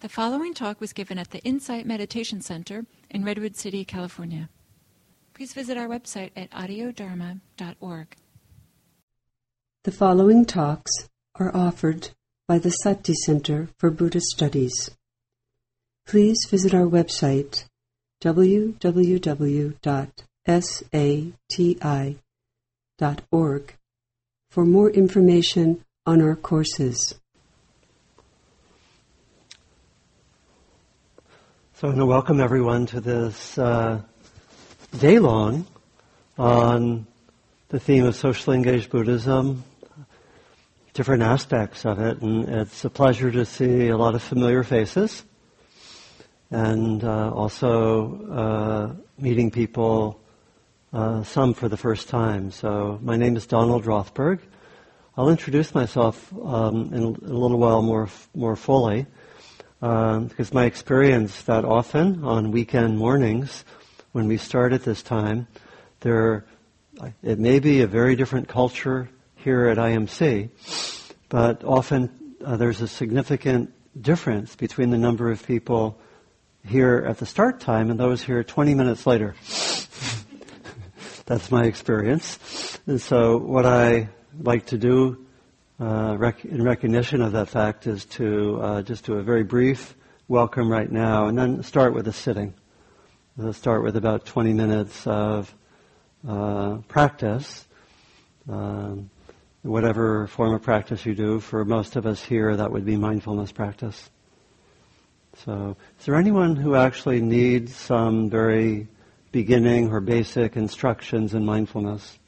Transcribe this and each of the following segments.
The following talk was given at the Insight Meditation Center in Redwood City, California. Please visit our website at audiodharma.org. The following talks are offered by the Sati Center for Buddhist Studies. Please visit our website www.sati.org for more information on our courses. So I want to welcome everyone to this uh, day long on the theme of socially engaged Buddhism, different aspects of it, and it's a pleasure to see a lot of familiar faces and uh, also uh, meeting people, uh, some for the first time. So my name is Donald Rothberg. I'll introduce myself um, in a little while more more fully um, because my experience that often on weekend mornings when we start at this time, there it may be a very different culture here at IMC, but often uh, there's a significant difference between the number of people here at the start time and those here 20 minutes later. That's my experience. And so what I like to do uh, rec- in recognition of that fact is to uh, just do a very brief welcome right now and then start with a sitting. We'll start with about 20 minutes of uh, practice, um, whatever form of practice you do. For most of us here, that would be mindfulness practice. So, is there anyone who actually needs some very beginning or basic instructions in mindfulness?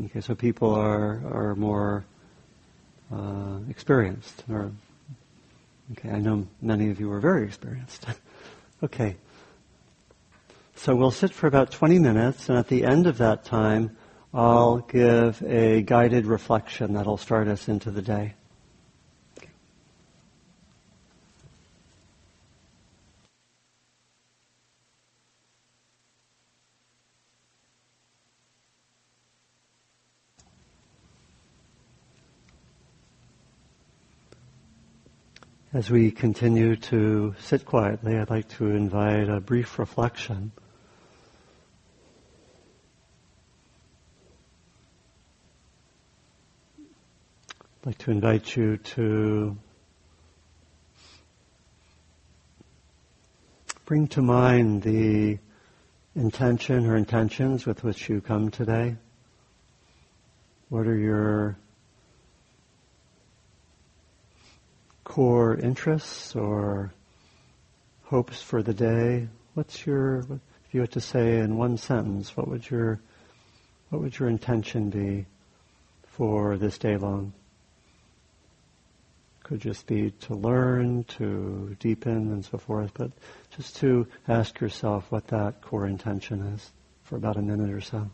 Okay, so people are are more uh, experienced, or okay, I know many of you are very experienced. okay, so we'll sit for about 20 minutes, and at the end of that time, I'll give a guided reflection that'll start us into the day. As we continue to sit quietly, I'd like to invite a brief reflection. I'd like to invite you to bring to mind the intention or intentions with which you come today. What are your core interests or hopes for the day? What's your, if you had to say in one sentence, what would your, what would your intention be for this day long? Could just be to learn, to deepen, and so forth, but just to ask yourself what that core intention is for about a minute or so.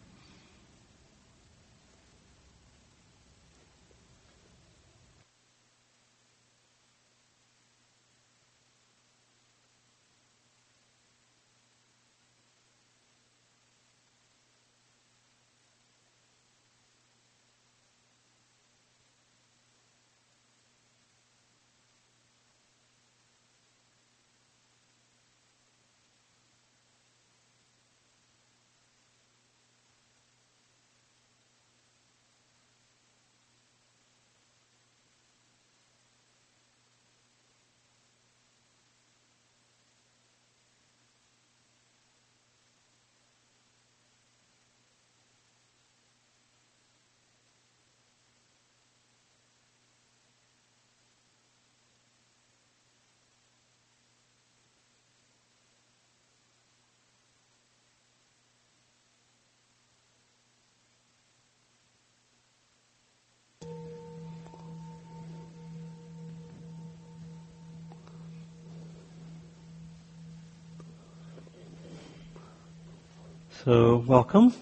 So, welcome.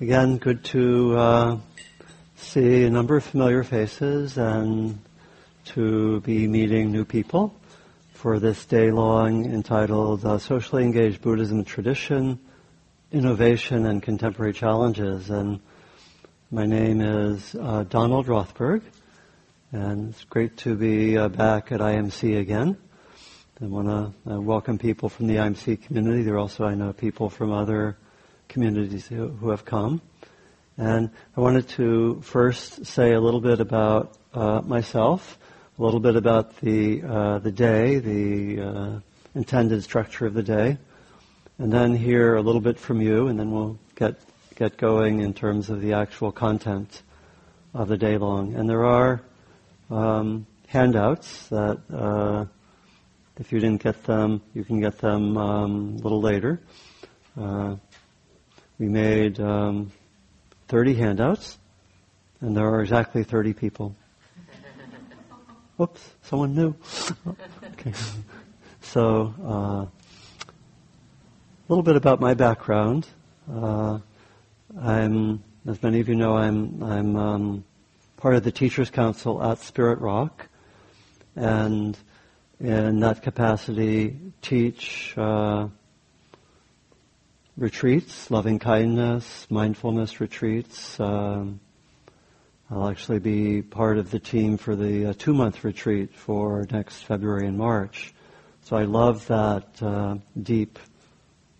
Again, good to uh, see a number of familiar faces and to be meeting new people for this day long entitled uh, Socially Engaged Buddhism Tradition, Innovation and Contemporary Challenges. And my name is uh, Donald Rothberg, And it's great to be uh, back at IMC again. I want to uh, welcome people from the IMC community. There are also, I know, people from other communities who, have come. And I wanted to first say a little bit about uh, myself, a little bit about the uh, the day, the uh, intended structure of the day, and then hear a little bit from you, and then we'll get get going in terms of the actual content of the day long. And there are um, handouts that, uh, if you didn't get them, you can get them um, a little later. Uh, we made um, 30 handouts, and there are exactly 30 people. Whoops, someone new. okay. So, uh, a little bit about my background. Uh, I'm, as many of you know, I'm, I'm um, part of the Teachers Council at Spirit Rock, and in that capacity, teach uh, retreats, loving kindness, mindfulness retreats. Um, I'll actually be part of the team for the uh, two-month retreat for next February and March. So I love that uh, deep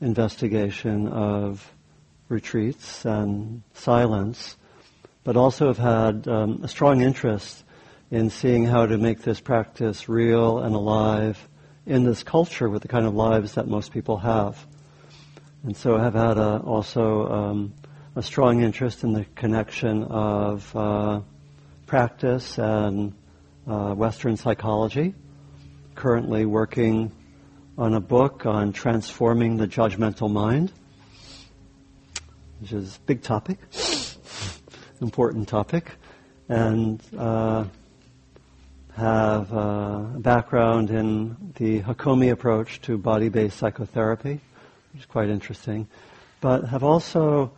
investigation of retreats and silence, but also have had um, a strong interest in seeing how to make this practice real and alive in this culture with the kind of lives that most people have. And so have had a, also um, a strong interest in the connection of uh, practice and uh, Western psychology. Currently working on a book on transforming the judgmental mind which is a big topic, important topic, and uh, have uh, a background in the Hakomi approach to body-based psychotherapy, which is quite interesting, but have also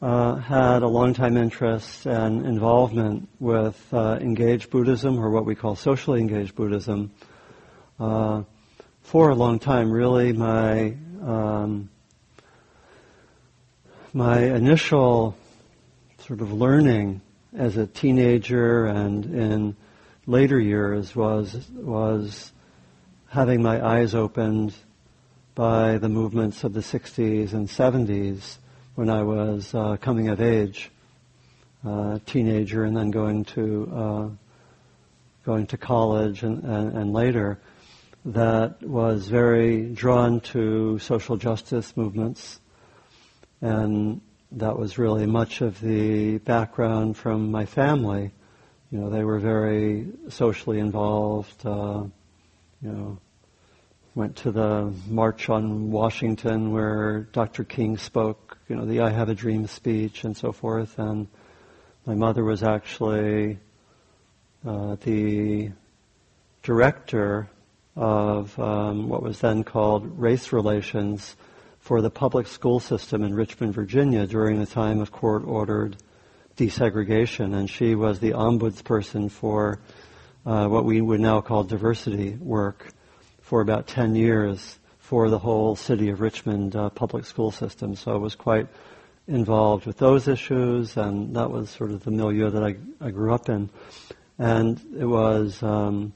uh, had a long-time interest and involvement with uh, engaged Buddhism, or what we call socially engaged Buddhism, uh, for a long time. Really, my um, my initial sort of learning as a teenager and in later years was was having my eyes opened by the movements of the 60s and 70s when I was uh, coming of age, uh, teenager, and then going to uh, going to college and, and, and later. That was very drawn to social justice movements and that was really much of the background from my family. You know, they were very socially involved. Uh, you know, went to the March on Washington where Dr. King spoke. You know, the "I Have a Dream" speech and so forth. And my mother was actually uh, the director of um, what was then called race relations for the public school system in Richmond, Virginia during the time of court-ordered desegregation, and she was the ombudsperson for uh, what we would now call diversity work for about 10 years for the whole city of Richmond uh, public school system. So I was quite involved with those issues, and that was sort of the milieu that I, I grew up in. And it was um,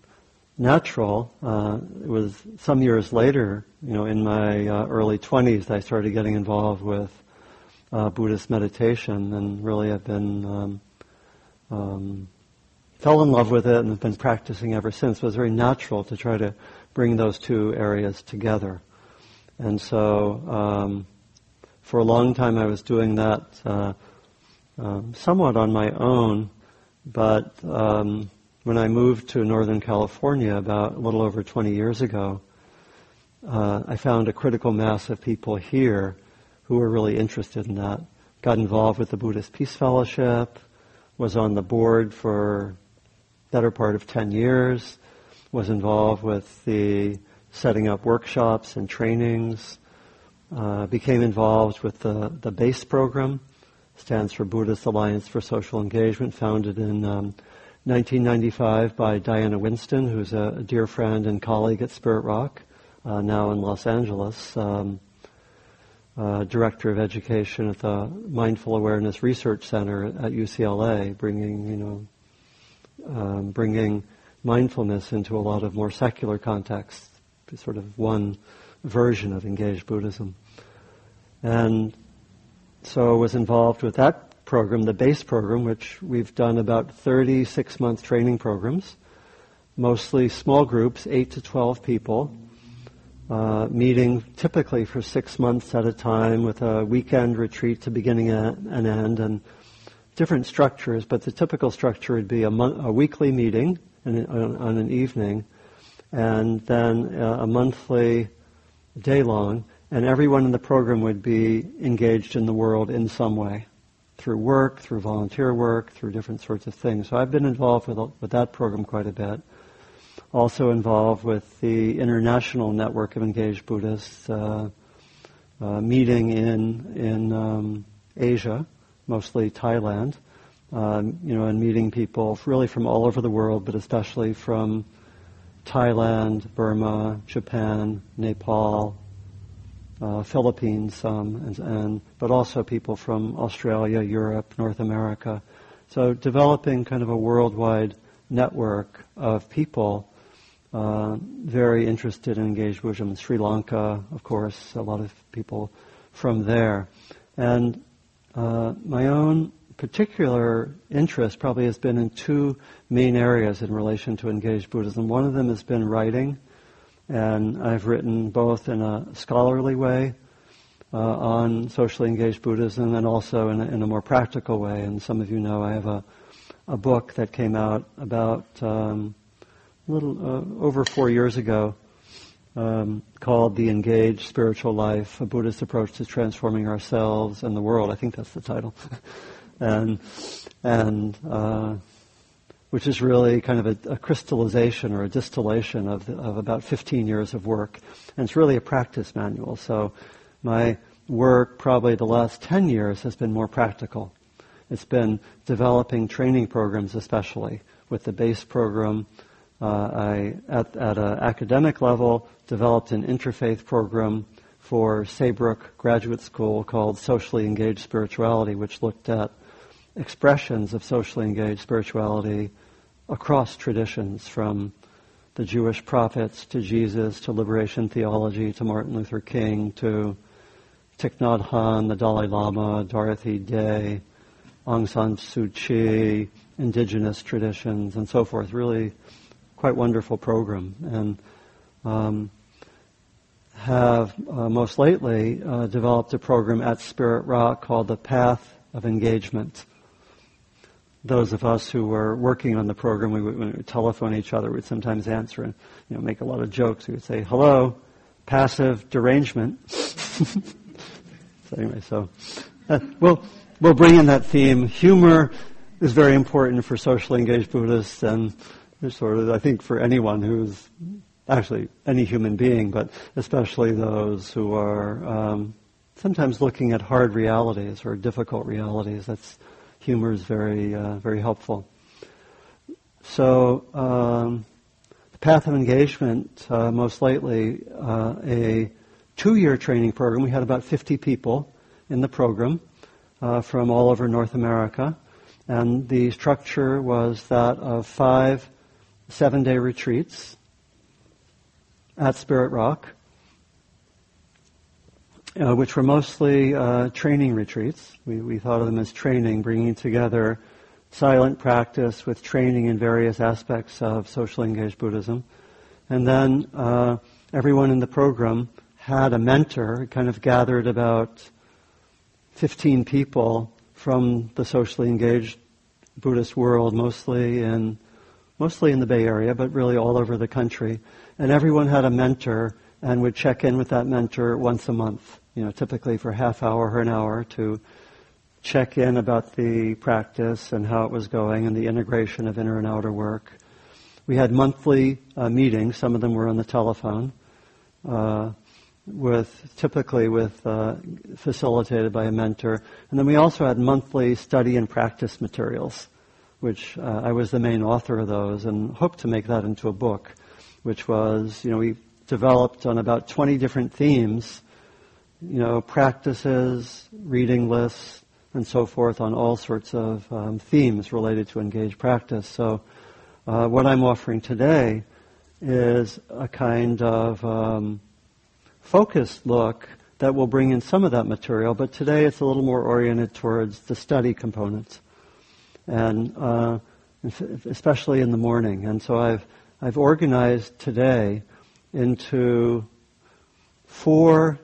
natural. Uh, it was some years later, you know, in my uh, early 20s, I started getting involved with uh, Buddhist meditation, and really I've been um, um, fell in love with it and have been practicing ever since. It was very natural to try to bring those two areas together, and so um, for a long time I was doing that uh, um, somewhat on my own, but um, when I moved to Northern California about a little over 20 years ago, uh, I found a critical mass of people here who were really interested in that. Got involved with the Buddhist Peace Fellowship, was on the board for better part of 10 years, was involved with the setting up workshops and trainings, uh, became involved with the, the BASE program, stands for Buddhist Alliance for Social Engagement, founded in um, 1995 by Diana Winston, who's a dear friend and colleague at Spirit Rock, uh, now in Los Angeles, um, uh, director of education at the Mindful Awareness Research Center at UCLA, bringing you know um, bringing mindfulness into a lot of more secular contexts, sort of one version of engaged Buddhism. And so I was involved with that program, the base program, which we've done about 36 month training programs, mostly small groups, 8 to 12 people, uh, meeting typically for six months at a time with a weekend retreat to beginning and end and different structures, but the typical structure would be a, mon- a weekly meeting on, on, an evening and then a monthly day long and everyone in the program would be engaged in the world in some way through work, through volunteer work, through different sorts of things. So I've been involved with, with that program quite a bit. Also involved with the International Network of Engaged Buddhists uh, uh, meeting in in um, Asia, mostly Thailand. Um, you know, and meeting people really from all over the world, but especially from Thailand, Burma, Japan, Nepal, uh, Philippines, some, and, and, but also people from Australia, Europe, North America. So developing kind of a worldwide network of people uh, very interested in engaged Buddhism. Sri Lanka, of course, a lot of people from there. And uh, my own particular interest probably has been in two main areas in relation to engaged Buddhism. One of them has been writing and I've written both in a scholarly way uh, on socially engaged Buddhism and also in a, in a, more practical way. And some of you know I have a, a book that came out about um, a little uh, over four years ago um, called The Engaged Spiritual Life, a Buddhist approach to transforming ourselves and the world. I think that's the title. and and uh, which is really kind of a, a crystallization or a distillation of, the, of about 15 years of work. And it's really a practice manual. So my work, probably the last 10 years, has been more practical. It's been developing training programs, especially with the base program. Uh, I, at, at an academic level, developed an interfaith program for Saybrook Graduate School called Socially Engaged Spirituality, which looked at expressions of socially engaged spirituality across traditions from the Jewish prophets to Jesus to liberation theology to Martin Luther King to Thich Nhat Hanh, the Dalai Lama, Dorothy Day, Aung San Suu Kyi, indigenous traditions, and so forth. Really quite wonderful program. And um, have uh, most lately uh, developed a program at Spirit Rock called the Path of Engagement those of us who were working on the program, we would, we would telephone each other. We'd sometimes answer and you know make a lot of jokes. We would say, "Hello, passive derangement." so anyway, so uh, we'll we'll bring in that theme. Humor is very important for socially engaged Buddhists, and sort of I think for anyone who's actually any human being, but especially those who are um, sometimes looking at hard realities or difficult realities. That's humor is very, uh, very helpful. So, um, the path of engagement, uh, most lately, uh, a two-year training program. We had about 50 people in the program uh, from all over North America, and the structure was that of five seven-day retreats at Spirit Rock uh, which were mostly uh, training retreats. We, we thought of them as training, bringing together silent practice with training in various aspects of socially engaged Buddhism. And then uh, everyone in the program had a mentor, kind of gathered about 15 people from the socially engaged Buddhist world, mostly in mostly in the Bay Area, but really all over the country. And everyone had a mentor and would check in with that mentor once a month you know, typically for half hour or an hour to check in about the practice and how it was going and the integration of inner and outer work. We had monthly uh, meetings. Some of them were on the telephone, uh, with typically with uh, facilitated by a mentor. And then we also had monthly study and practice materials, which uh, I was the main author of those, and hoped to make that into a book, which was you know we developed on about 20 different themes you know, practices, reading lists, and so forth on all sorts of um, themes related to engaged practice. So uh, what I'm offering today is a kind of um, focused look that will bring in some of that material, but today it's a little more oriented towards the study components, and uh, especially in the morning. And so I've I've organized today into four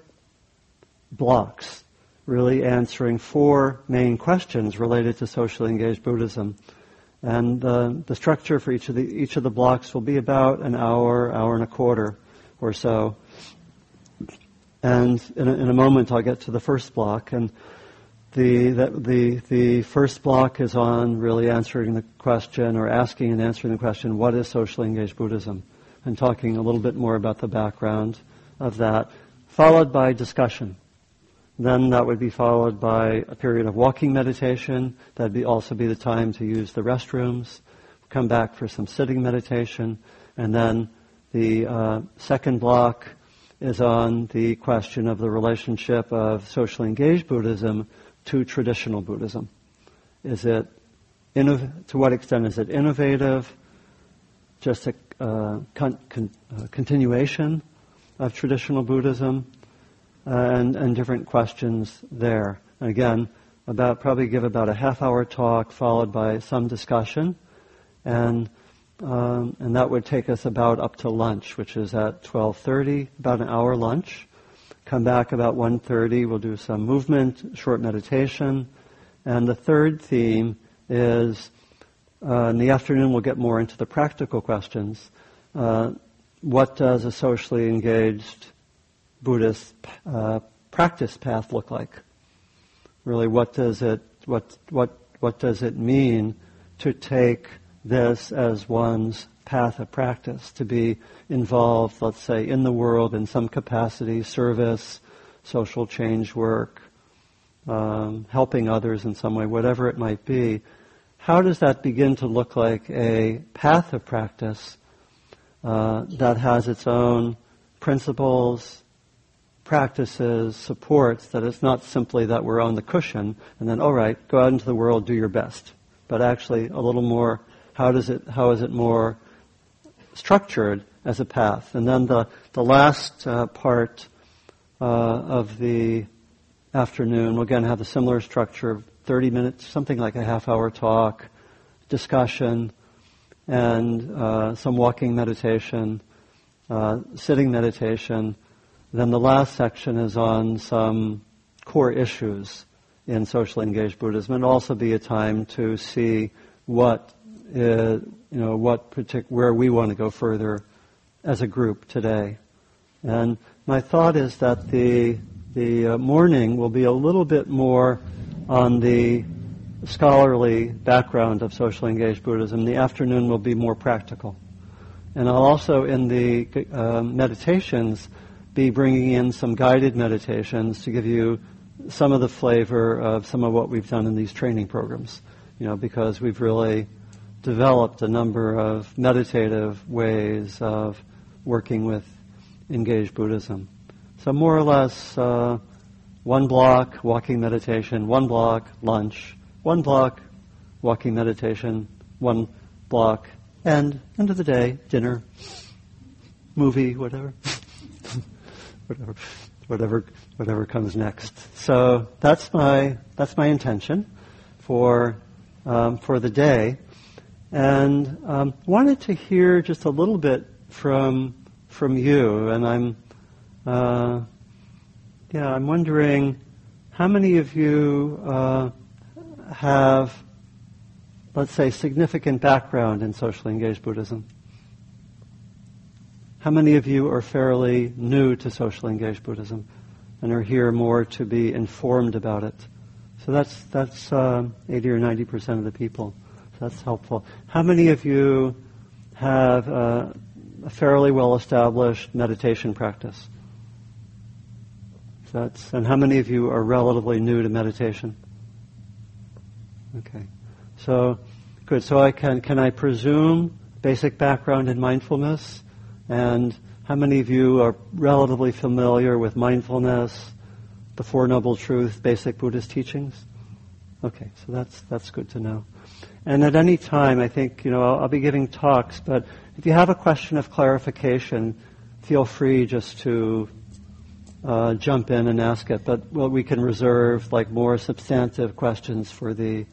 blocks, really answering four main questions related to socially engaged Buddhism. And uh, the structure for each of the each of the blocks will be about an hour, hour and a quarter, or so. And in a, in a moment, I'll get to the first block. And the, the, the, the first block is on really answering the question or asking and answering the question, what is socially engaged Buddhism? And talking a little bit more about the background of that, followed by discussion. Then that would be followed by a period of walking meditation. That'd be also be the time to use the restrooms. Come back for some sitting meditation. And then the uh, second block is on the question of the relationship of socially engaged Buddhism to traditional Buddhism. Is it, to what extent is it innovative, just a uh, con- con- uh, continuation of traditional Buddhism, and, and different questions there. And again, about probably give about a half hour talk followed by some discussion, and um, and that would take us about up to lunch, which is at 12:30, about an hour lunch. Come back about 1:30. We'll do some movement, short meditation, and the third theme is uh, in the afternoon. We'll get more into the practical questions. Uh, what does a socially engaged Buddhist uh, practice path look like? Really, what does it what what what does it mean to take this as one's path of practice, to be involved, let's say, in the world in some capacity, service, social change work, um, helping others in some way, whatever it might be. How does that begin to look like a path of practice uh, that has its own principles, practices, supports, that it's not simply that we're on the cushion and then, all right, go out into the world, do your best, but actually a little more how does it, how is it more structured as a path? And then the, the last uh, part uh, of the afternoon, we'll again have a similar structure of 30 minutes, something like a half hour talk, discussion, and uh, some walking meditation, uh, sitting meditation. Then the last section is on some core issues in socially engaged Buddhism, and also be a time to see what uh, you know, what partic- where we want to go further as a group today. And my thought is that the the uh, morning will be a little bit more on the scholarly background of socially engaged Buddhism. The afternoon will be more practical. And I'll also, in the uh, meditations, be bringing in some guided meditations to give you some of the flavor of some of what we've done in these training programs. You know, because we've really developed a number of meditative ways of working with engaged Buddhism. So more or less, uh, one block walking meditation, one block lunch, one block walking meditation, one block, and end of the day dinner, movie, whatever, whatever, whatever, whatever comes next. So that's my that's my intention for um, for the day and um, wanted to hear just a little bit from from you. And I'm, uh, yeah, I'm wondering how many of you uh, have, let's say, significant background in socially engaged Buddhism. How many of you are fairly new to socially engaged Buddhism and are here more to be informed about it? So that's that's uh, 80 or 90 percent of the people. That's helpful. How many of you have uh, a fairly well-established meditation practice? That's, and how many of you are relatively new to meditation? Okay. So, good. So I can, can I presume basic background in mindfulness? And how many of you are relatively familiar with mindfulness, the Four Noble Truths, basic Buddhist teachings? Okay, so that's that's good to know. And at any time, I think you know I'll, I'll be giving talks, but if you have a question of clarification, feel free just to uh, jump in and ask it. But well, we can reserve like more substantive questions for the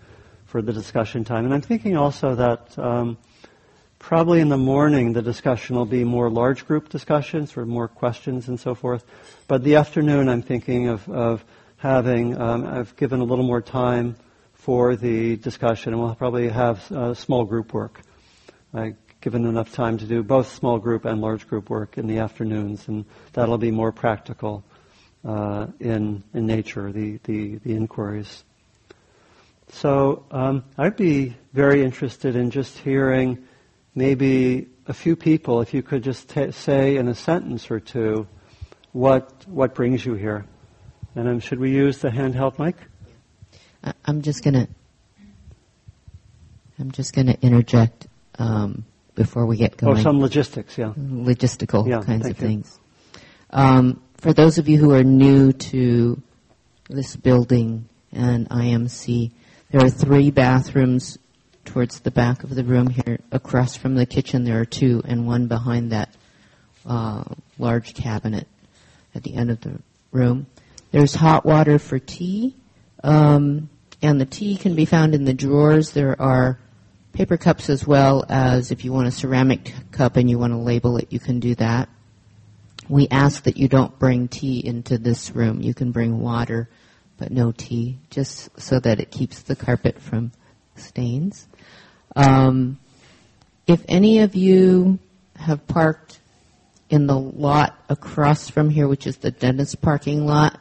for the discussion time. And I'm thinking also that. Um, Probably in the morning, the discussion will be more large group discussions or more questions and so forth. But the afternoon, I'm thinking of, of having, um, I've given a little more time for the discussion, and we'll probably have uh, small group work. I've given enough time to do both small group and large group work in the afternoons, and that'll be more practical uh, in, in nature, the, the, the inquiries. So um, I'd be very interested in just hearing maybe a few people, if you could just t- say in a sentence or two what, what brings you here. And um, should we use the handheld mic? I'm just gonna. I'm just gonna interject um, before we get going. Oh, some logistics, yeah. Logistical Yeah, kinds of you. things. Um, for those of you who are new to this building and IMC, there are three bathrooms towards the back of the room here. Across from the kitchen, there are two, and one behind that uh, large cabinet at the end of the room. There's hot water for tea, um, and the tea can be found in the drawers. There are paper cups as well as if you want a ceramic cup and you want to label it, you can do that. We ask that you don't bring tea into this room. You can bring water, but no tea, just so that it keeps the carpet from stains. Um, if any of you have parked in the lot across from here, which is the dentist parking lot,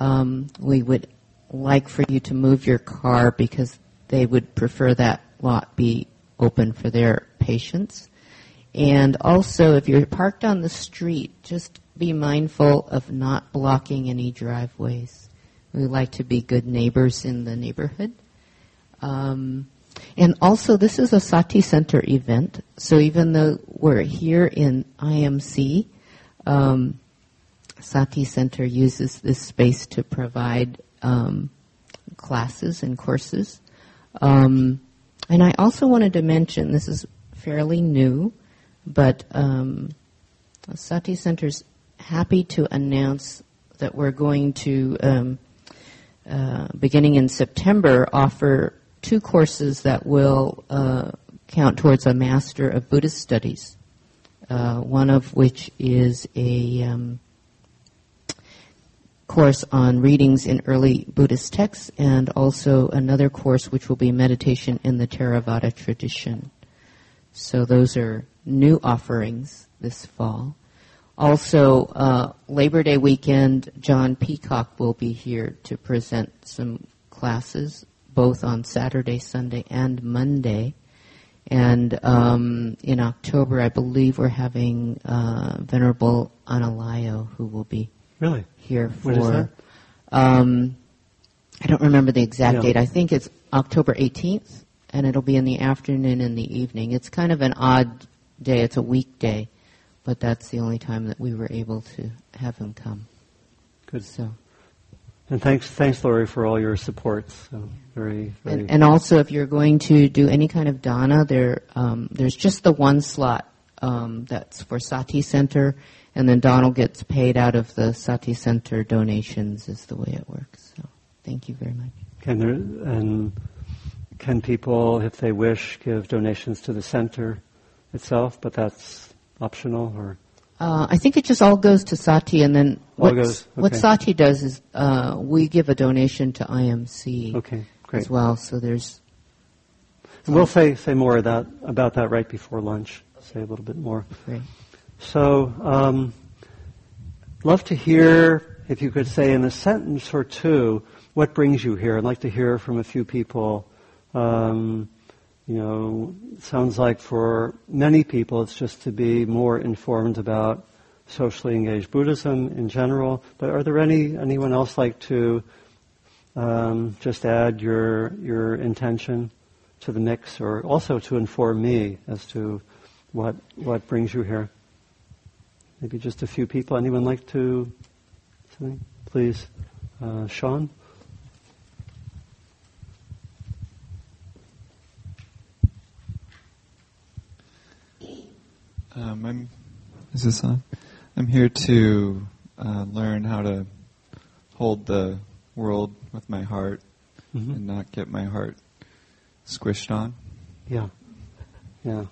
um, we would like for you to move your car because they would prefer that lot be open for their patients. And also, if you're parked on the street, just be mindful of not blocking any driveways. We like to be good neighbors in the neighborhood. Um, and also, this is a Sati Center event, so even though we're here in IMC, um, Sati Center uses this space to provide um, classes and courses. Um, and I also wanted to mention this is fairly new, but um, Sati Center's happy to announce that we're going to, um, uh, beginning in September, offer two courses that will uh, count towards a Master of Buddhist Studies. Uh, one of which is a um, course on readings in early Buddhist texts, and also another course which will be meditation in the Theravada tradition. So those are new offerings this fall. Also, uh, Labor Day weekend, John Peacock will be here to present some classes, both on Saturday, Sunday, and Monday. And um, in October, I believe we're having uh, Venerable Analayo, who will be Really? here for. What is that? Um, I don't remember the exact Yeah. date. I think it's October 18th, and it'll be in the afternoon and the evening. It's kind of an odd day. It's a weekday, but that's the only time that we were able to have him come. Good. So, And thanks, thanks, Lori, for all your support. So very, very. and, and also, if you're going to do any kind of dana, there um, there's just the one slot um, that's for Sati Center, and then Donald gets paid out of the Sati Center donations. Is the way it works. So, thank you very much. Can there, and can people, if they wish, give donations to the center itself? But that's optional, or Uh, I think it just all goes to Sati, and then what, goes, what. Sati does is uh, we give a donation to IMC okay, as well. So there's And we'll say say more of that about that right before lunch. Say a little bit more. great. So, um, love to hear if you could say in a sentence or two what brings you here. I'd like to hear from a few people. Um, you know, sounds like for many people it's just to be more informed about socially engaged Buddhism in general. But are there any anyone else like to um, just add your your intention to the mix, or also to inform me as to what what brings you here? Maybe just a few people. Anyone like to? Something? Please, uh, Sean. Is this on? I'm here to uh, learn how to hold the world with my heart Mhm. and not get my heart squished on. Yeah. Yeah.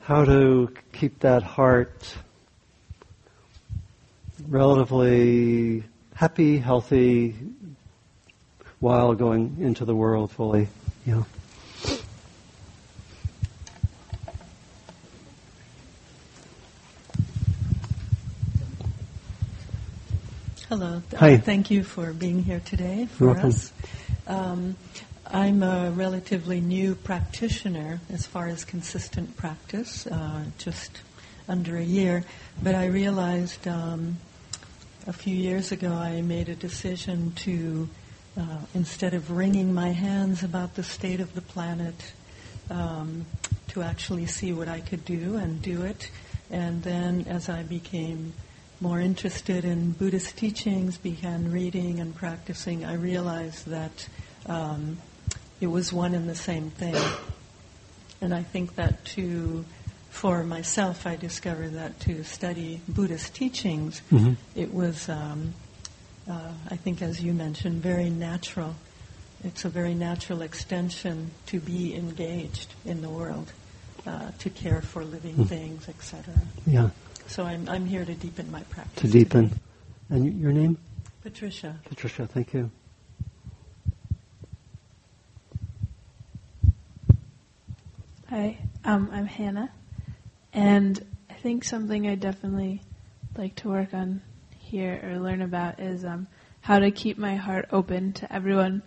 How to keep that heart relatively happy, healthy, while going into the world fully. Yeah. Hello. Hi. Thank you for being here today for welcome. us. Um, I'm a relatively new practitioner as far as consistent practice, uh, just under a year. But I realized um, a few years ago I made a decision to, uh, instead of wringing my hands about the state of the planet, um, to actually see what I could do and do it. And then as I became more interested in Buddhist teachings, began reading and practicing, I realized that um, it was one and the same thing. And I think that to, for myself, I discovered that to study Buddhist teachings, Mhm. it was, um, uh, I think, as you mentioned, very natural. It's a very natural extension to be engaged in the world, uh, to care for living Mm. things, etc. Yeah. So I'm, I'm here to deepen my practice. To deepen. today. And your name? Patricia. Patricia, thank you. Hi, um, I'm Hannah, and I think something I definitely like to work on here or learn about is um, how to keep my heart open to everyone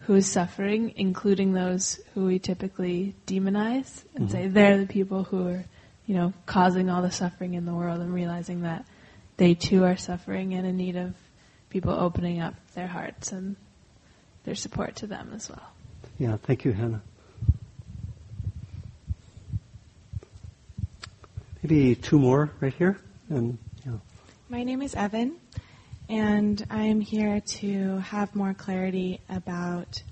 who is suffering, including those who we typically demonize and Mhm. say they're the people who are, you know, causing all the suffering in the world, and realizing that they too are suffering and in need of people opening up their hearts and their support to them as well. Yeah, thank you, Hannah. Maybe two more right here. And yeah. My name is Evan, and I'm here to have more clarity about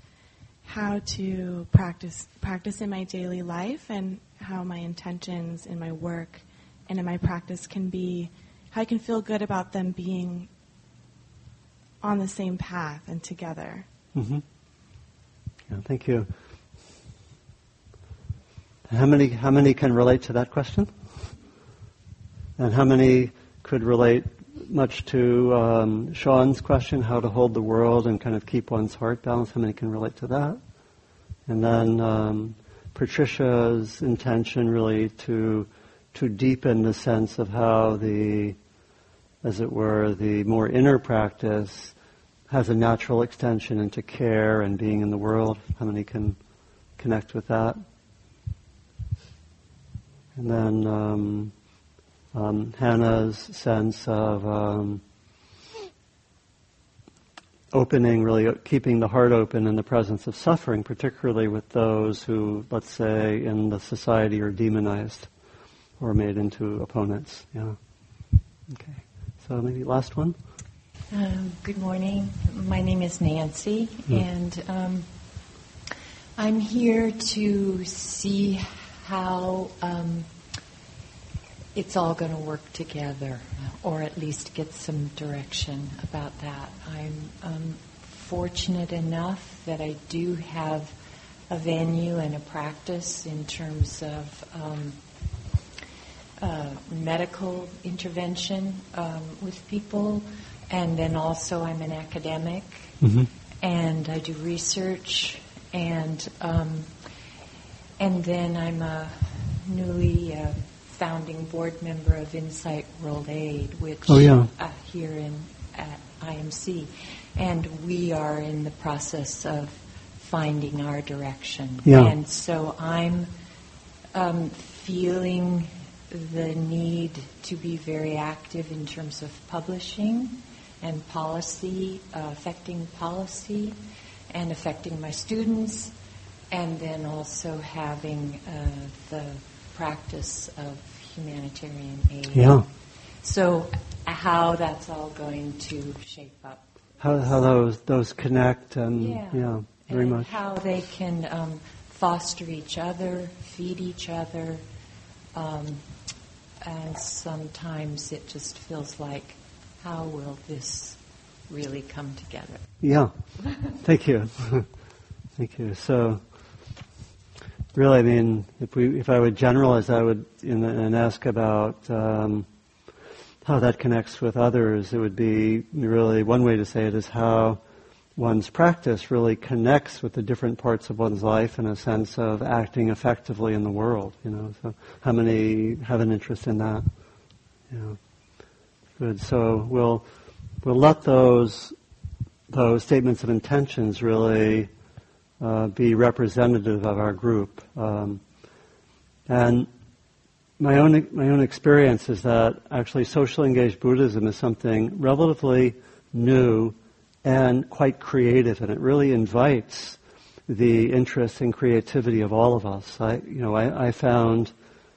how to practice practice in my daily life and how my intentions in my work and in my practice can be how I can feel good about them being on the same path and together. hmm Yeah, thank you. How many how many can relate to that question? And how many could relate much to um, Sean's question, how to hold the world and kind of keep one's heart balanced? How many can relate to that? And then um, Patricia's intention really to to deepen the sense of how the, as it were, the more inner practice has a natural extension into care and being in the world. How many can connect with that? And then um, um, Hannah's sense of um, opening, really keeping the heart open in the presence of suffering, particularly with those who, let's say, in the society are demonized or made into opponents. Yeah. Okay. So maybe last one. Um, good morning. My name is Nancy, Mm. and um, I'm here to see how um, it's all going to work together, or at least get some direction about that. I'm um, fortunate enough that I do have a venue and a practice in terms of. Um, uh, medical intervention um, with people, and then also I'm an academic, Mm-hmm. and I do research, and um, and then I'm a newly uh, founding board member of Insight World Aid, which Oh, yeah. uh, here in at IMC, and we are in the process of finding our direction, Yeah. and so I'm um, feeling the need to be very active in terms of publishing and policy, uh, affecting policy and affecting my students, and then also having uh, the practice of humanitarian aid. Yeah. So, how that's all going to shape up. How, how those those connect and yeah, very and much. How they can um, foster each other, feed each other, Um, and sometimes it just feels like, how will this really come together? Yeah. Thank you. Thank you. So, really, I mean, if we, if I would generalize, I would in, and ask about um, how that connects with others. It would be really one way to say it is how one's practice really connects with the different parts of one's life in a sense of acting effectively in the world. You know, so how many have an interest in that? Yeah, good. So we'll we'll let those those statements of intentions really uh, be representative of our group. Um, and my own my own experience is that actually socially engaged Buddhism is something relatively new and quite creative, and it really invites the interest and creativity of all of us. I, you know, I, I found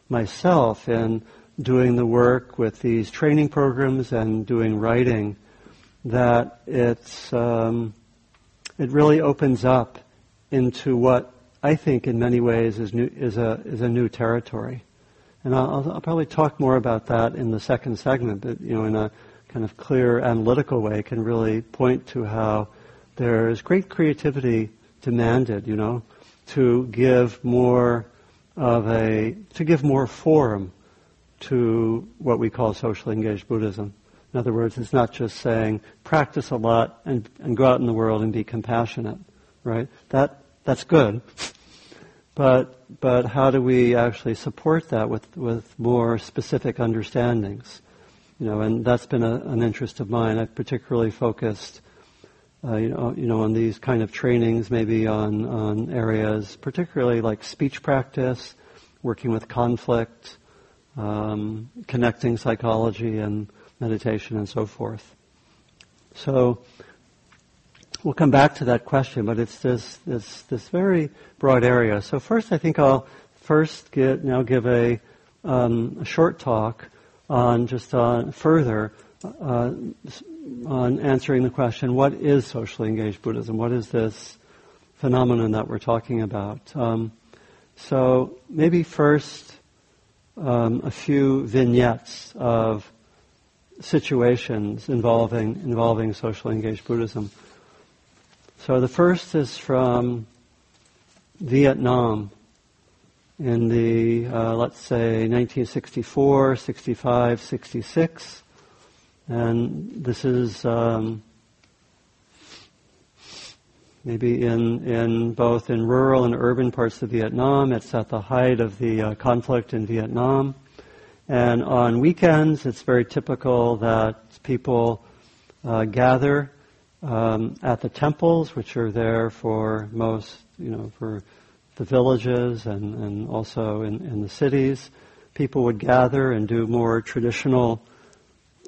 myself in doing the work with these training programs and doing writing that it's um, it really opens up into what I think in many ways is new, is a is a new territory, and I'll, I'll probably talk more about that in the second segment. But you know, in a kind of clear analytical way can really point to how there is great creativity demanded, you know, to give more of a, to give more form to what we call socially engaged Buddhism. In other words, it's not just saying practice a lot and, and go out in the world and be compassionate, right? That, that's good. But, but how do we actually support that with, with more specific understandings? you know, and that's been a, an interest of mine. I've particularly focused, uh, you know, you know, on these kind of trainings, maybe on on areas, particularly like speech practice, working with conflict, um, connecting psychology and meditation, and so forth. So we'll come back to that question, but it's this this this very broad area. So first, I think I'll first get now give a, um, a short talk on just on further uh, on answering the question, what is socially engaged Buddhism? What is this phenomenon that we're talking about? Um, so maybe first um, a few vignettes of situations involving involving socially engaged Buddhism. So the first is from Vietnam in the, uh, let's say, 1964, 65, 66. And this is um, maybe in, in both in rural and urban parts of Vietnam. It's at the height of the uh, conflict in Vietnam. And on weekends, it's very typical that people uh, gather um, at the temples, which are there for most, you know, for the villages and, and also in, in the cities. People would gather and do more traditional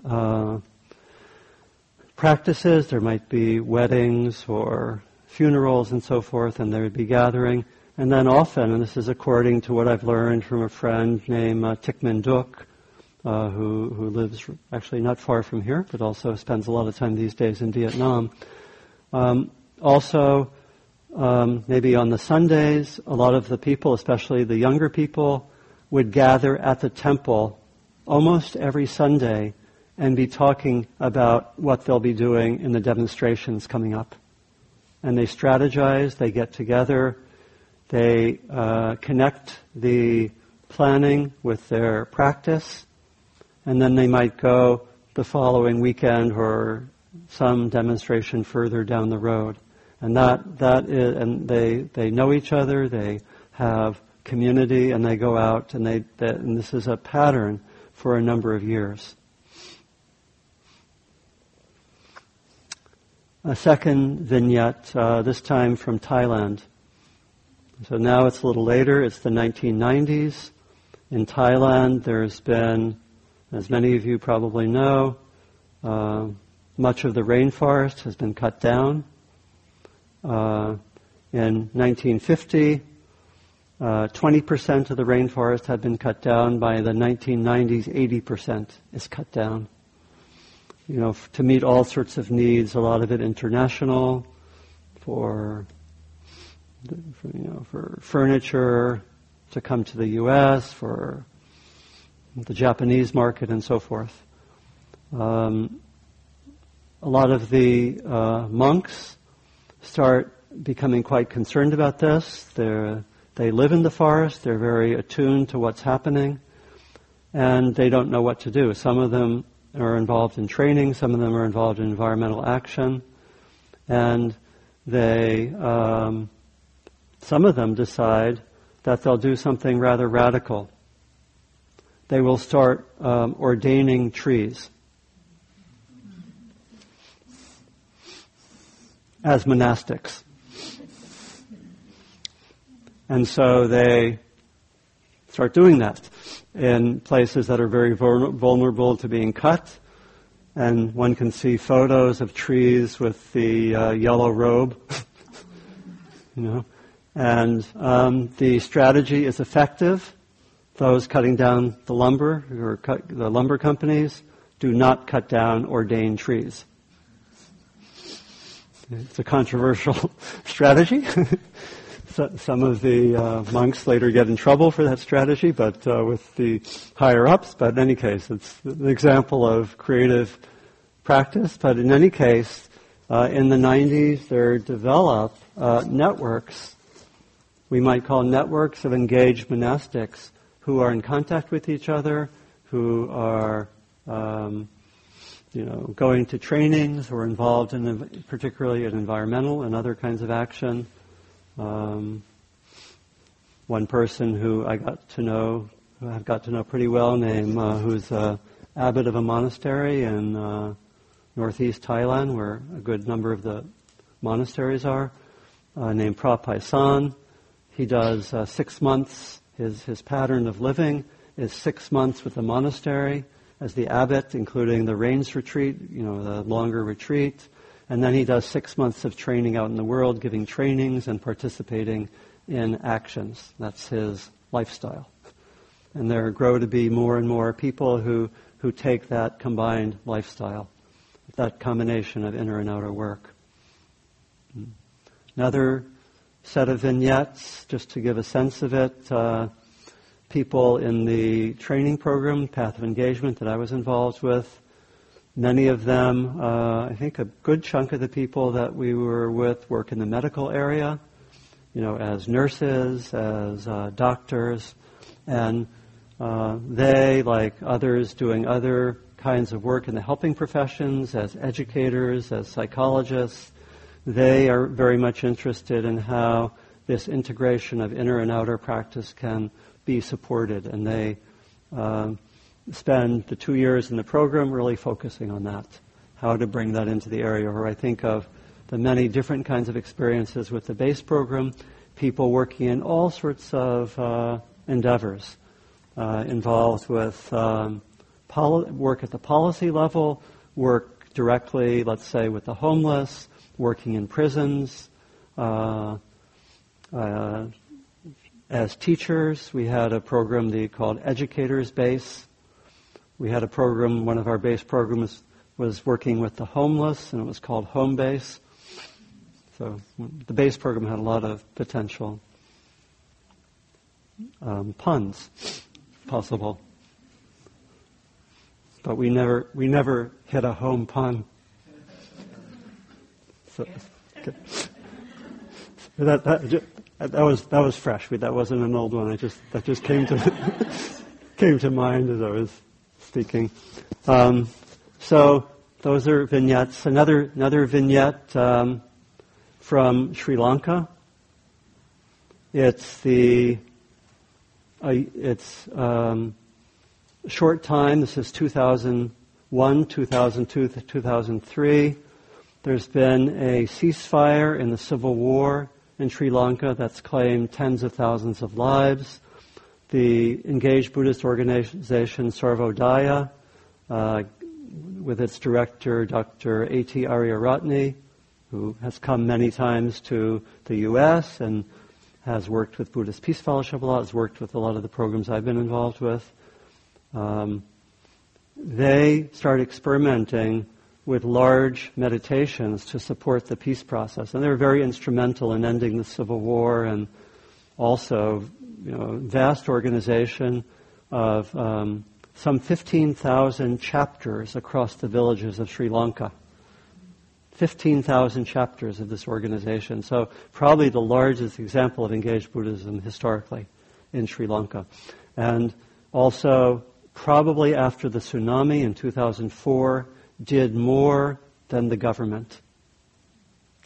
uh, practices. There might be weddings or funerals and so forth, and there would be gathering. And then often, and this is according to what I've learned from a friend named uh, Duc, uh, who, who lives actually not far from here, but also spends a lot of time these days in Vietnam. Um, also, um, maybe on the Sundays, a lot of the people, especially the younger people, would gather at the temple almost every Sunday and be talking about what they'll be doing in the demonstrations coming up. And they strategize, they get together, they uh, connect the planning with their practice, and then they might go the following weekend or some demonstration further down the road. And that, that is, and they, they know each other, they have community, and they go out, and they, they and this is a pattern for a number of years. A second vignette, uh, this time from Thailand. So now it's a little later, it's the 1990s. In Thailand, there's been, as many of you probably know, uh, much of the rainforest has been cut down. Uh, in 1950, uh, 20% of the rainforest had been cut down. By the 1990s, 80% is cut down. You know, to meet all sorts of needs, a lot of it international, for, for, you know, for furniture to come to the U.S., for the Japanese market, and so forth. Um, a lot of the uh, monks start becoming quite concerned about this. They're, they live in the forest, they're very attuned to what's happening, and they don't know what to do. Some of them are involved in training, some of them are involved in environmental action, and they, um, some of them decide that they'll do something rather radical. They will start um, ordaining trees as monastics. And so they start doing that in places that are very vulnerable to being cut. And one can see photos of trees with the uh, yellow robe, you know. And um, the strategy is effective. Those cutting down the lumber, or cut, the lumber companies, do not cut down ordained trees. It's a controversial strategy. some of the uh, monks later get in trouble for that strategy, but uh, with the higher ups. But in any case, it's an example of creative practice. But in any case, uh, in the 90s, there developed uh, networks. We might call networks of engaged monastics who are in contact with each other, who are um, you know, going to trainings or involved in particularly in environmental and other kinds of action. Um, one person who I got to know, I've got to know pretty well, named uh, who's a abbot of a monastery in uh, northeast Thailand, where a good number of the monasteries are, uh, named Phra Paisal. He does uh, six months. His his pattern of living is six months with the monastery as the abbot, including the rains retreat, you know, the longer retreat, and then he does six months of training out in the world, giving trainings and participating in actions. That's his lifestyle. And there grow to be more and more people who, who take that combined lifestyle, that combination of inner and outer work. Hmm. Another set of vignettes, just to give a sense of it. Uh, people in the training program, Path of Engagement, that I was involved with Many of them, uh, I think a good chunk of the people that we were with work in the medical area, you know, as nurses, as uh, doctors, and uh, they, like others doing other kinds of work in the helping professions, as educators, as psychologists, they are very much interested in how this integration of inner and outer practice can be supported, and they um, spend the two years in the program really focusing on that, how to bring that into the area. Where I think of the many different kinds of experiences with the base program, people working in all sorts of uh, endeavors uh, involved with um, poli- work at the policy level, work directly, let's say, with the homeless, working in prisons. Uh, uh as teachers, we had a program they called Educators Base, we had a program, one of our base programs was working with the homeless, and it was called Home Base. So the base program had a lot of potential um, puns possible, but we never we never hit a home pun. So, okay. that, that, that was that was fresh. That wasn't an old one. I just that just came to came to mind as I was speaking. Um, so those are vignettes. Another another vignette um, from Sri Lanka. It's the uh, it's um, short time. This is 2001, 2002, 2003. There's been a ceasefire in the civil war in Sri Lanka that's claimed tens of thousands of lives the engaged Buddhist organization Sarvodaya, uh, with its director, Dr. A.T. Ariyaratne, who has come many times to the U.S. and has worked with Buddhist Peace Fellowship a lot, has worked with a lot of the programs I've been involved with. Um, they start experimenting with large meditations to support the peace process. And they were very instrumental in ending the Civil War and also you know, vast organization of um, some 15,000 chapters across the villages of Sri Lanka. 15,000 chapters of this organization. So probably the largest example of engaged Buddhism historically in Sri Lanka. And also probably after the tsunami in 2004 did more than the government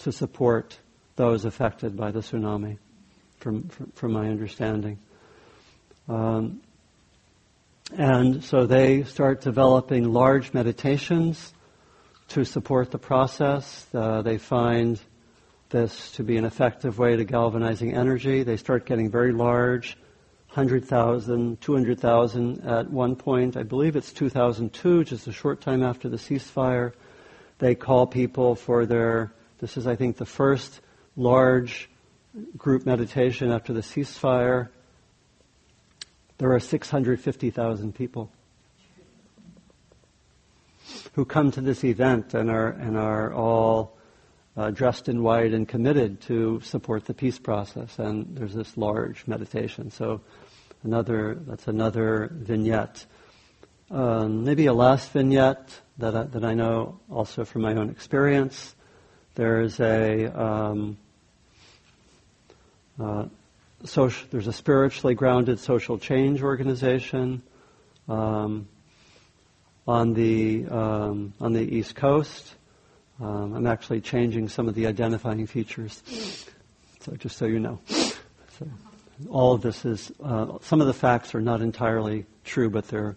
to support those affected by the tsunami, from, from, my understanding. Um, and so they start developing large meditations to support the process. Uh, they find this to be an effective way to galvanizing energy. They start getting very large, 100,000, 200,000 at one point. I believe it's 2002, just a short time after the ceasefire. They call people for their, this is I think the first large group meditation after the ceasefire. There are 650,000 people who come to this event and are, and are all uh, dressed in white and committed to support the peace process. And there's this large meditation. So another, that's another vignette. Um, maybe a last vignette that I, that I know also from my own experience. There's a um, uh, social, there's a spiritually grounded social change organization. Um, on the um, on the East Coast. Um, I'm actually changing some of the identifying features, so just so you know. So all of this is uh, some of the facts are not entirely true, but they're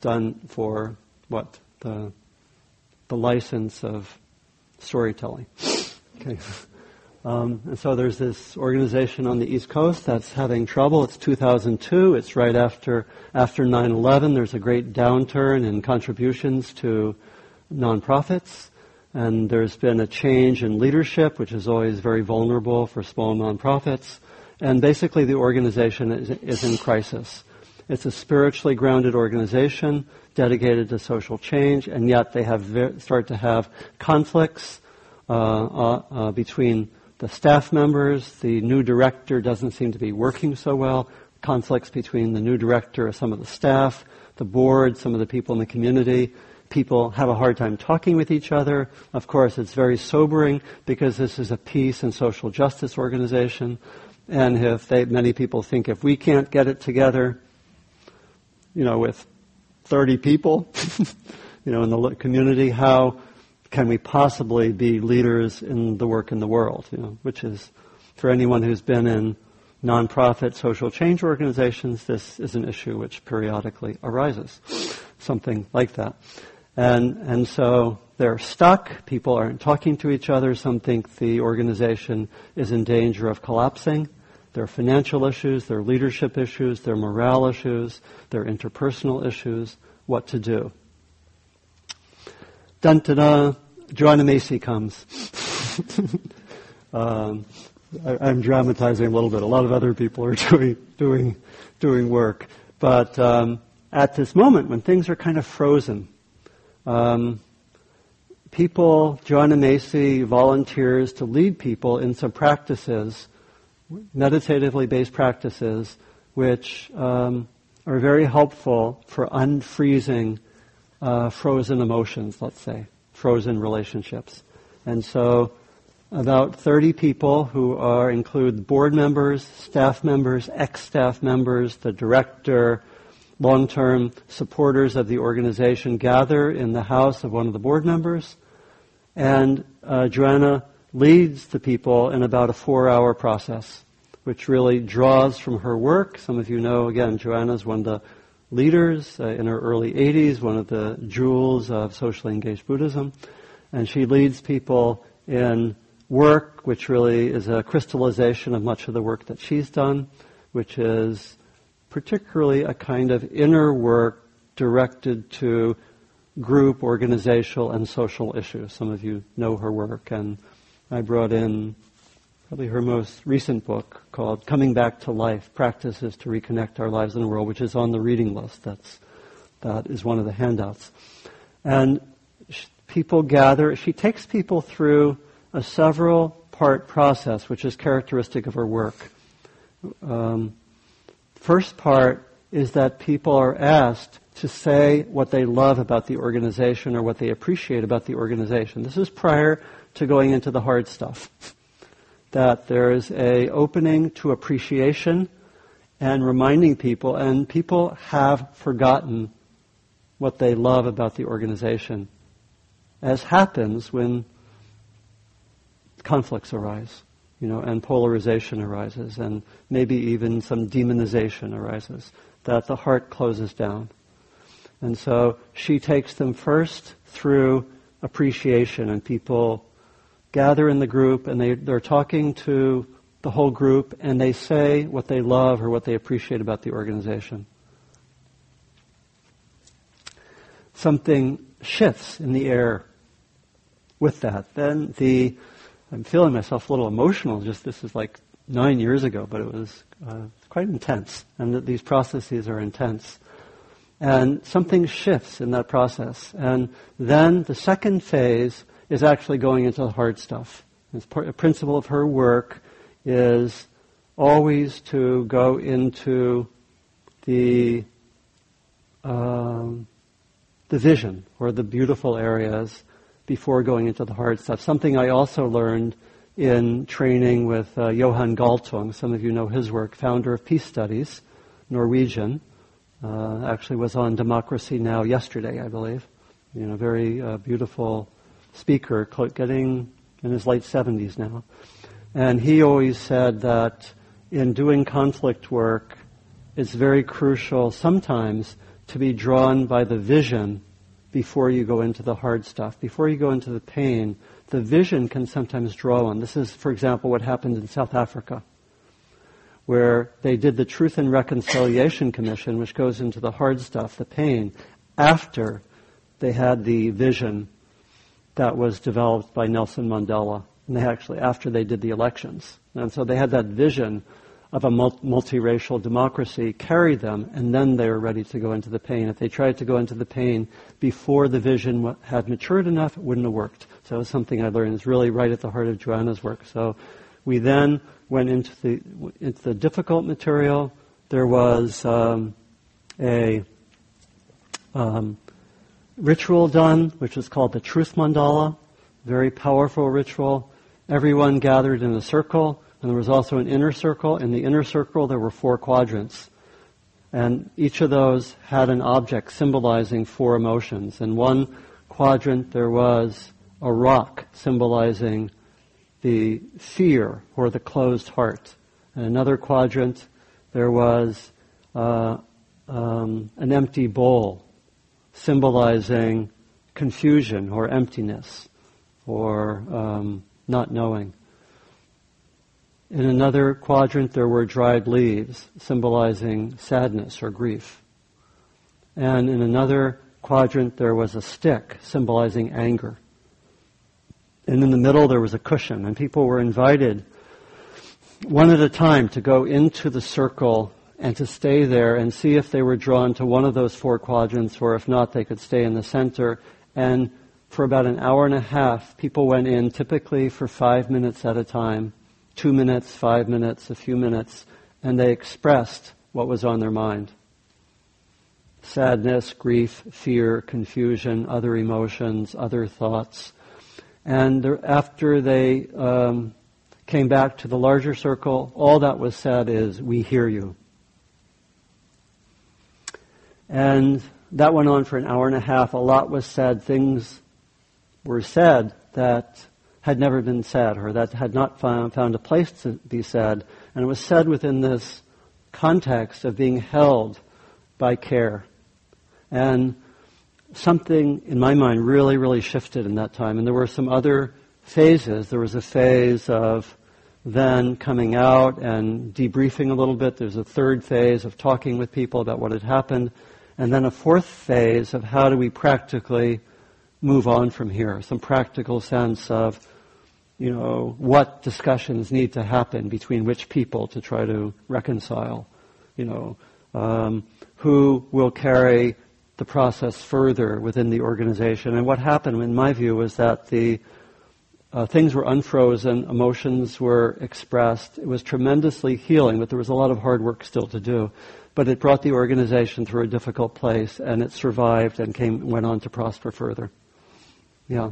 done for what the the license of storytelling. Okay. Um, and so there's this organization on the East Coast that's having trouble. It's 2002. It's right after after 9/11. There's a great downturn in contributions to nonprofits, and there's been a change in leadership, which is always very vulnerable for small nonprofits. And basically, the organization is, is in crisis. It's a spiritually grounded organization dedicated to social change, and yet they have ver- start to have conflicts uh, uh, uh, between the staff members. The new director doesn't seem to be working so well. Conflicts between the new director, and some of the staff, the board, some of the people in the community. People have a hard time talking with each other. Of course, it's very sobering because this is a peace and social justice organization. And if they, many people think if we can't get it together, you know, with 30 people, you know, in the community, how can we possibly be leaders in the work in the world? You know, which is, for anyone who's been in nonprofit social change organizations, this is an issue which periodically arises. Something like that. And, and so they're stuck. People aren't talking to each other. Some think the organization is in danger of collapsing. There are financial issues, there are leadership issues, there are morale issues, there are interpersonal issues. What to do? dun da da, Joanna Macy comes. um, I, am dramatizing a little bit. A lot of other people are doing doing doing work, but um, at this moment when things are kind of frozen, um, people, Joanna Macy volunteers to lead people in some practices, meditatively based practices, which um, are very helpful for unfreezing uh, frozen emotions, let's say, frozen relationships. And so about 30 people who are include board members, staff members, ex-staff members, the director, long-term supporters of the organization gather in the house of one of the board members. And uh, Joanna leads the people in about a four-hour process, which really draws from her work. Some of you know, again, Joanna is one of the leaders uh, in her early 80s, one of the jewels of socially engaged Buddhism. And she leads people in work, which really is a crystallization of much of the work that she's done, which is particularly a kind of inner work directed to group, organizational, and social issues. Some of you know her work, and I brought in probably her most recent book called Coming Back to Life, Practices to Reconnect Our Lives in the World, which is on the reading list. That's, that is one of the handouts. And people gather, she takes people through a several part process, which is characteristic of her work. Um, first part is that people are asked to say what they love about the organization or what they appreciate about the organization. This is prior to going into the hard stuff. That there is a opening to appreciation and reminding people, and people have forgotten what they love about the organization, as happens when conflicts arise, you know, and polarization arises, and maybe even some demonization arises, that the heart closes down. And so she takes them first through appreciation, and people gather in the group, and they, they're talking to the whole group, and they say what they love or what they appreciate about the organization. Something shifts in the air with that. Then the, I'm feeling myself a little emotional. Just this is like nine years ago, but it was uh, quite intense, and that these processes are intense. And something shifts in that process. And then the second phase is actually going into the hard stuff. It's part, a principle of her work is always to go into the um, the vision or the beautiful areas before going into the hard stuff. Something I also learned in training with uh, Johan Galtung. Some of you know his work, founder of Peace Studies, Norwegian. Uh, actually was on Democracy Now! yesterday, I believe. You know, very uh, beautiful speaker, getting in his late 70s now. And he always said that in doing conflict work, it's very crucial sometimes to be drawn by the vision before you go into the hard stuff. Before you go into the pain, the vision can sometimes draw one. This is, for example, what happened in South Africa, where they did the Truth and Reconciliation Commission, which goes into the hard stuff, the pain, after they had the vision that was developed by Nelson Mandela and they actually, after they did the elections. And so they had that vision of a multiracial democracy carry them, and then they were ready to go into the pain. If they tried to go into the pain before the vision had matured enough, it wouldn't have worked. So it was something I learned. It's really right at the heart of Joanna's work. So we then went into the into the difficult material. There was um, a um, ritual done, which was called the Truth Mandala, very powerful ritual. Everyone gathered in a circle, and there was also an inner circle. In the inner circle, there were four quadrants. And each of those had an object symbolizing four emotions. In one quadrant, there was a rock symbolizing the fear or the closed heart. In another quadrant, there was uh, um, an empty bowl symbolizing confusion or emptiness or um, not knowing. In another quadrant, there were dried leaves, symbolizing sadness or grief. And in another quadrant, there was a stick, symbolizing anger. And in the middle, there was a cushion, and people were invited one at a time to go into the circle and to stay there and see if they were drawn to one of those four quadrants, or if not, they could stay in the center and for about an hour and a half, people went in typically for five minutes at a time, two minutes, five minutes, a few minutes, and they expressed what was on their mind. Sadness, grief, fear, confusion, other emotions, other thoughts. And after they um, came back to the larger circle, all that was said is, we hear you. And that went on for an hour and a half. A lot was said, things were said that had never been said or that had not found, found a place to be said. And it was said within this context of being held by care. And something in my mind really, really shifted in that time. And there were some other phases. There was a phase of then coming out and debriefing a little bit. There's a third phase of talking with people about what had happened. And then a fourth phase of how do we practically move on from here. Some practical sense of, you know, what discussions need to happen between which people to try to reconcile. You know, um, who will carry the process further within the organization. And what happened, in my view, was that the uh, things were unfrozen, emotions were expressed. It was tremendously healing, but there was a lot of hard work still to do. But it brought the organization through a difficult place, and it survived and came went on to prosper further. Yeah.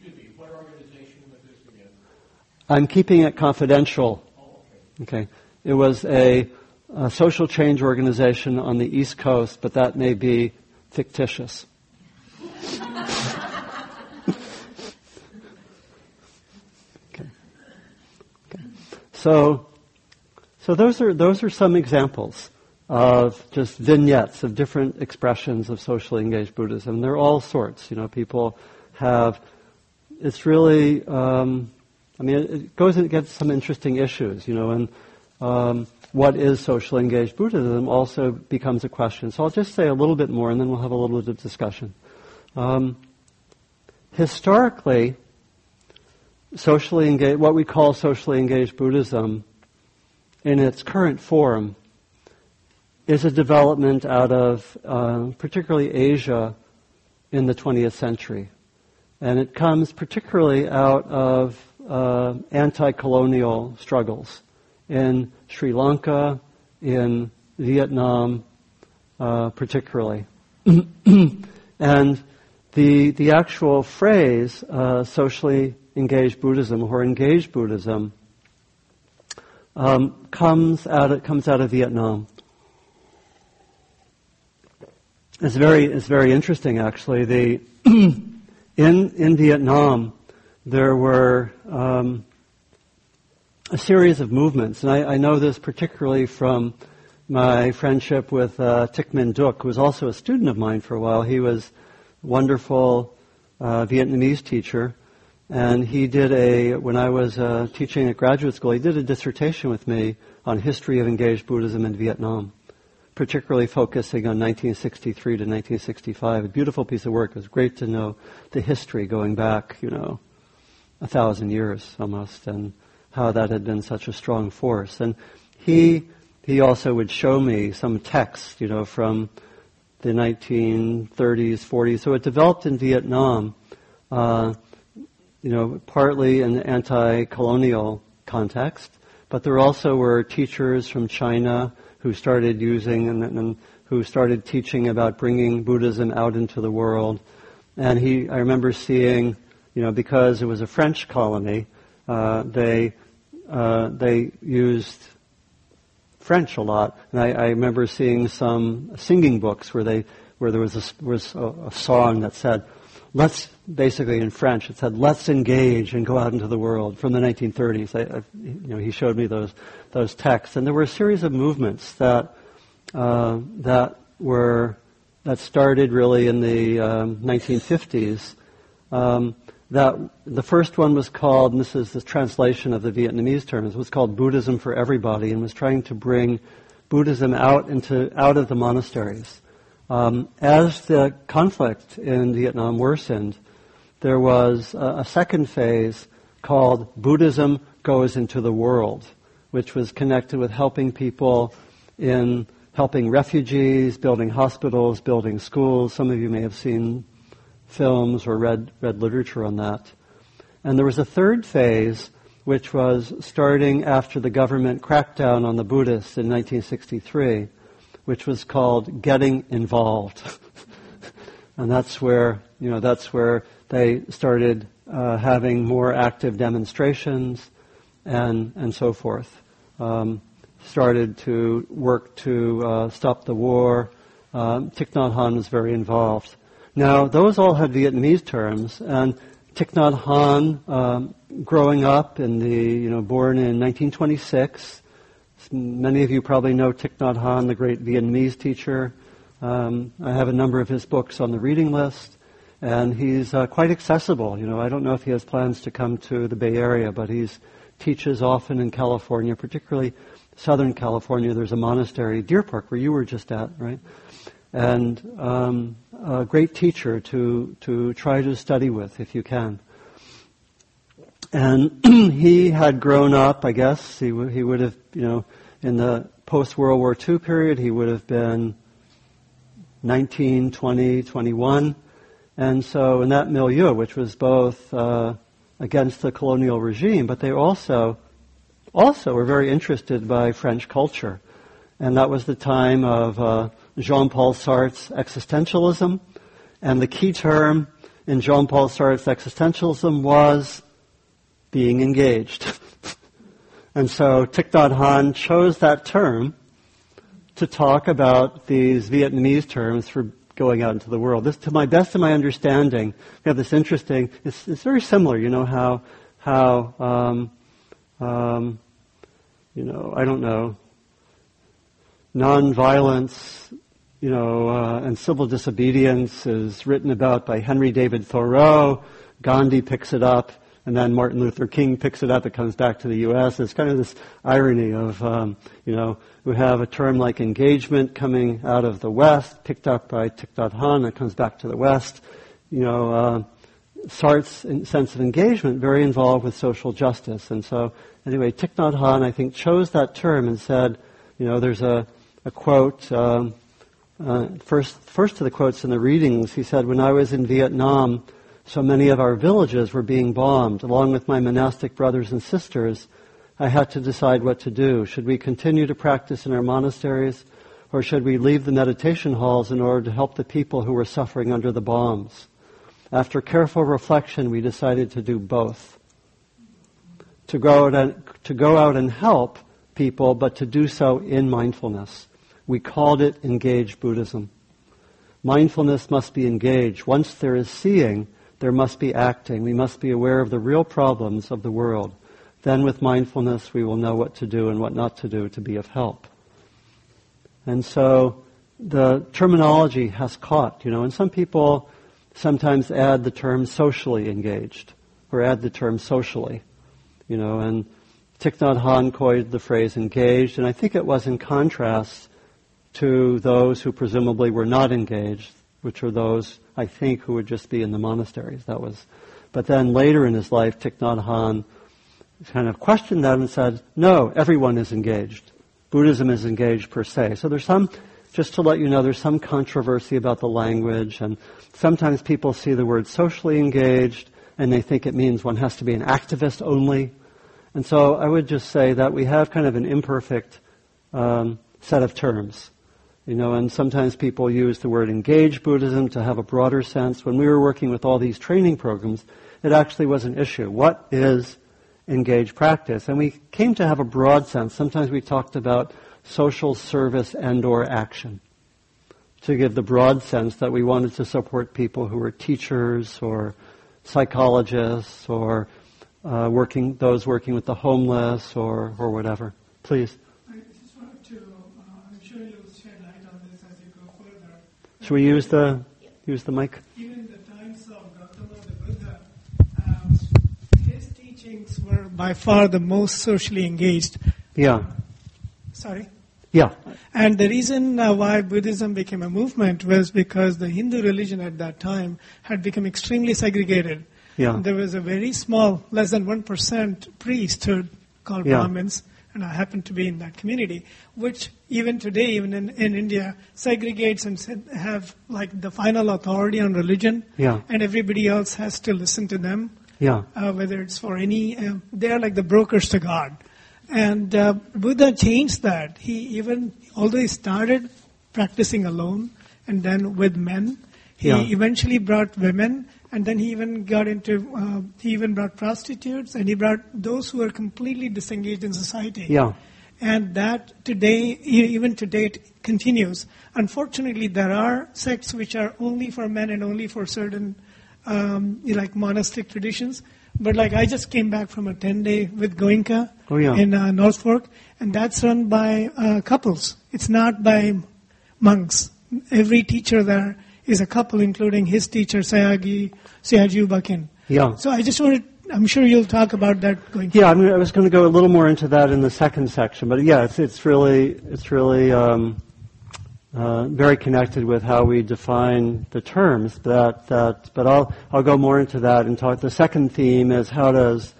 Excuse me, what organization was this again? I'm keeping it confidential. Oh, okay. Okay. It was a, a social change organization on the East Coast, but that may be fictitious. So, so those are those are some examples of just vignettes of different expressions of socially engaged Buddhism. They're all sorts. You know, people have. It's really. Um, I mean, it goes and gets some interesting issues. You know, and um, what is socially engaged Buddhism also becomes a question. So I'll just say a little bit more, and then we'll have a little bit of discussion. Um, historically, socially engaged, what we call socially engaged Buddhism, in its current form, is a development out of uh, particularly Asia in the 20th century. And it comes particularly out of uh, anti-colonial struggles in Sri Lanka, in Vietnam, uh, particularly. and the, the actual phrase, uh, socially engaged Buddhism or engaged Buddhism, um, comes out of, comes out of Vietnam. It's very it's very interesting actually. The in in Vietnam there were um, a series of movements, and I, I, know this particularly from my friendship with uh, Thich Minh Duc, who was also a student of mine for a while. He was a wonderful uh, Vietnamese teacher, and he did a when I was uh, teaching at graduate school, he did a dissertation with me on history of engaged Buddhism in Vietnam, particularly focusing on 1963 to 1965. A beautiful piece of work. It was great to know the history going back, you know, a thousand years almost, and how that had been such a strong force. And he he also would show me some text, you know, from the 1930s, 40s. So it developed in Vietnam, uh, you know, partly in the anti-colonial context, but there also were teachers from China who started using and, and who started teaching about bringing Buddhism out into the world. And he, I remember seeing, you know, because it was a French colony, uh, they uh, they used French a lot, and I, I, remember seeing some singing books where they where there was a, was a, a song that said, "Let's," basically in French, it said, "Let's engage and go out into the world." From the 1930s, I, I, you know, he showed me those those texts, and there were a series of movements that uh, that were that started really in the um, 1950s. Um, that the first one was called, and this is the translation of the Vietnamese terms, was called Buddhism for Everybody, and was trying to bring Buddhism out into out of the monasteries. Um, as the conflict in Vietnam worsened, there was a, a second phase called Buddhism Goes into the World, which was connected with helping people in helping refugees, building hospitals, building schools. Some of you may have seen films or read, read literature on that. And there was a third phase, which was starting after the government crackdown on the Buddhists in 1963, which was called Getting Involved. and that's where, you know, that's where they started uh, having more active demonstrations and, and so forth. Um, started to work to uh, stop the war. Um, Thich Nhat Hanh was very involved. Now, those all had Vietnamese terms, and Thich Nhat Hanh, um, growing up in the, you know, born in 1926. Many of you probably know Thich Nhat Hanh, the great Vietnamese teacher. Um, I have a number of his books on the reading list, and he's uh, quite accessible. You know, I don't know if he has plans to come to the Bay Area, but he teaches often in California, particularly Southern California. There's a monastery, Deer Park, where you were just at, right? and um, a great teacher to, to try to study with if you can. And he had grown up, I guess, he, w- he would have, you know, in the post World War II period, he would have been 19, 20, 21. And so in that milieu, which was both uh, against the colonial regime, but they also also were very interested by French culture and that was the time of uh, Jean-Paul Sartre's existentialism, and the key term in Jean-Paul Sartre's existentialism was being engaged. and so Thich Nhat Hanh chose that term to talk about these Vietnamese terms for going out into the world. This, to my best of my understanding, we have this interesting. It's, it's very similar. You know how how um, um, you know I don't know nonviolence, you know, uh, and civil disobedience is written about by Henry David Thoreau. Gandhi picks it up and then Martin Luther King picks it up. It comes back to the U.S. It's kind of this irony of, um, you know, we have a term like engagement coming out of the West, picked up by Thich Nhat that comes back to the West. You know, uh, Sartre's sense of engagement very involved with social justice, and so anyway, Thich Nhat Hanh, I think, chose that term and said, you know, there's a, a quote. Um, uh, first, first of the quotes in the readings, he said, "When I was in Vietnam." So many of our villages were being bombed. Along with my monastic brothers and sisters, I had to decide what to do. Should we continue to practice in our monasteries, or should we leave the meditation halls in order to help the people who were suffering under the bombs? After careful reflection, we decided to do both. To go out and, to go out and help people, but to do so in mindfulness. We called it engaged Buddhism. Mindfulness must be engaged. Once there is seeing, there must be acting. We must be aware of the real problems of the world. Then with mindfulness, we will know what to do and what not to do to be of help. And so the terminology has caught, you know, and some people sometimes add the term socially engaged or add the term socially, you know, and Thich Nhat Hanh coined the phrase engaged, and I think it was in contrast to those who presumably were not engaged, which are those I think, who would just be in the monasteries. That was, but then later in his life, Thich Nhat Hanh kind of questioned that and said, no, everyone is engaged. Buddhism is engaged per se. So there's some, just to let you know, there's some controversy about the language, and sometimes people see the word socially engaged and they think it means one has to be an activist only. And so I would just say that we have kind of an imperfect um, set of terms. You know, and sometimes people use the word engage Buddhism to have a broader sense. When we were working with all these training programs, it actually was an issue. What is engaged practice? And we came to have a broad sense. Sometimes we talked about social service and or action to give the broad sense that we wanted to support people who were teachers or psychologists or uh, working those working with the homeless or, or whatever. Please. Should we use the use the mic? Even the times of Gautama the Buddha, um, his teachings were by far the most socially engaged. Yeah. Sorry. Yeah. And the reason uh, why Buddhism became a movement was because the Hindu religion at that time had become extremely segregated. Yeah. There was a very small, less than 1% priesthood called Yeah. Brahmins, and I happen to be in that community, which even today, even in, in India, segregates and have like the final authority on religion, Yeah. and everybody else has to listen to them, Yeah. uh, whether it's for any, um, they are like the brokers to God. And uh, Buddha changed that. He even, although he started practicing alone and then with men, he Yeah. eventually brought women, and then he even got into, uh, he even brought prostitutes, and he brought those who are completely disengaged in society. Yeah. And that today, even today, it continues. Unfortunately, there are sects which are only for men and only for certain, um, like monastic traditions. But like I just came back from a 10 day with Goenka Oh, yeah. in uh, North Fork, and that's run by uh, couples. It's not by monks. Every teacher there is a couple, including his teacher, Sayagyi, Sayaju Bakin. Yeah. So I just wanted, I'm sure you'll talk about that going Yeah, I, mean, I was going to go a little more into that in the second section, but yeah, it's, it's really it's really um, uh, very connected with how we define the terms. That that, but I'll I'll go more into that and talk. The second theme is how does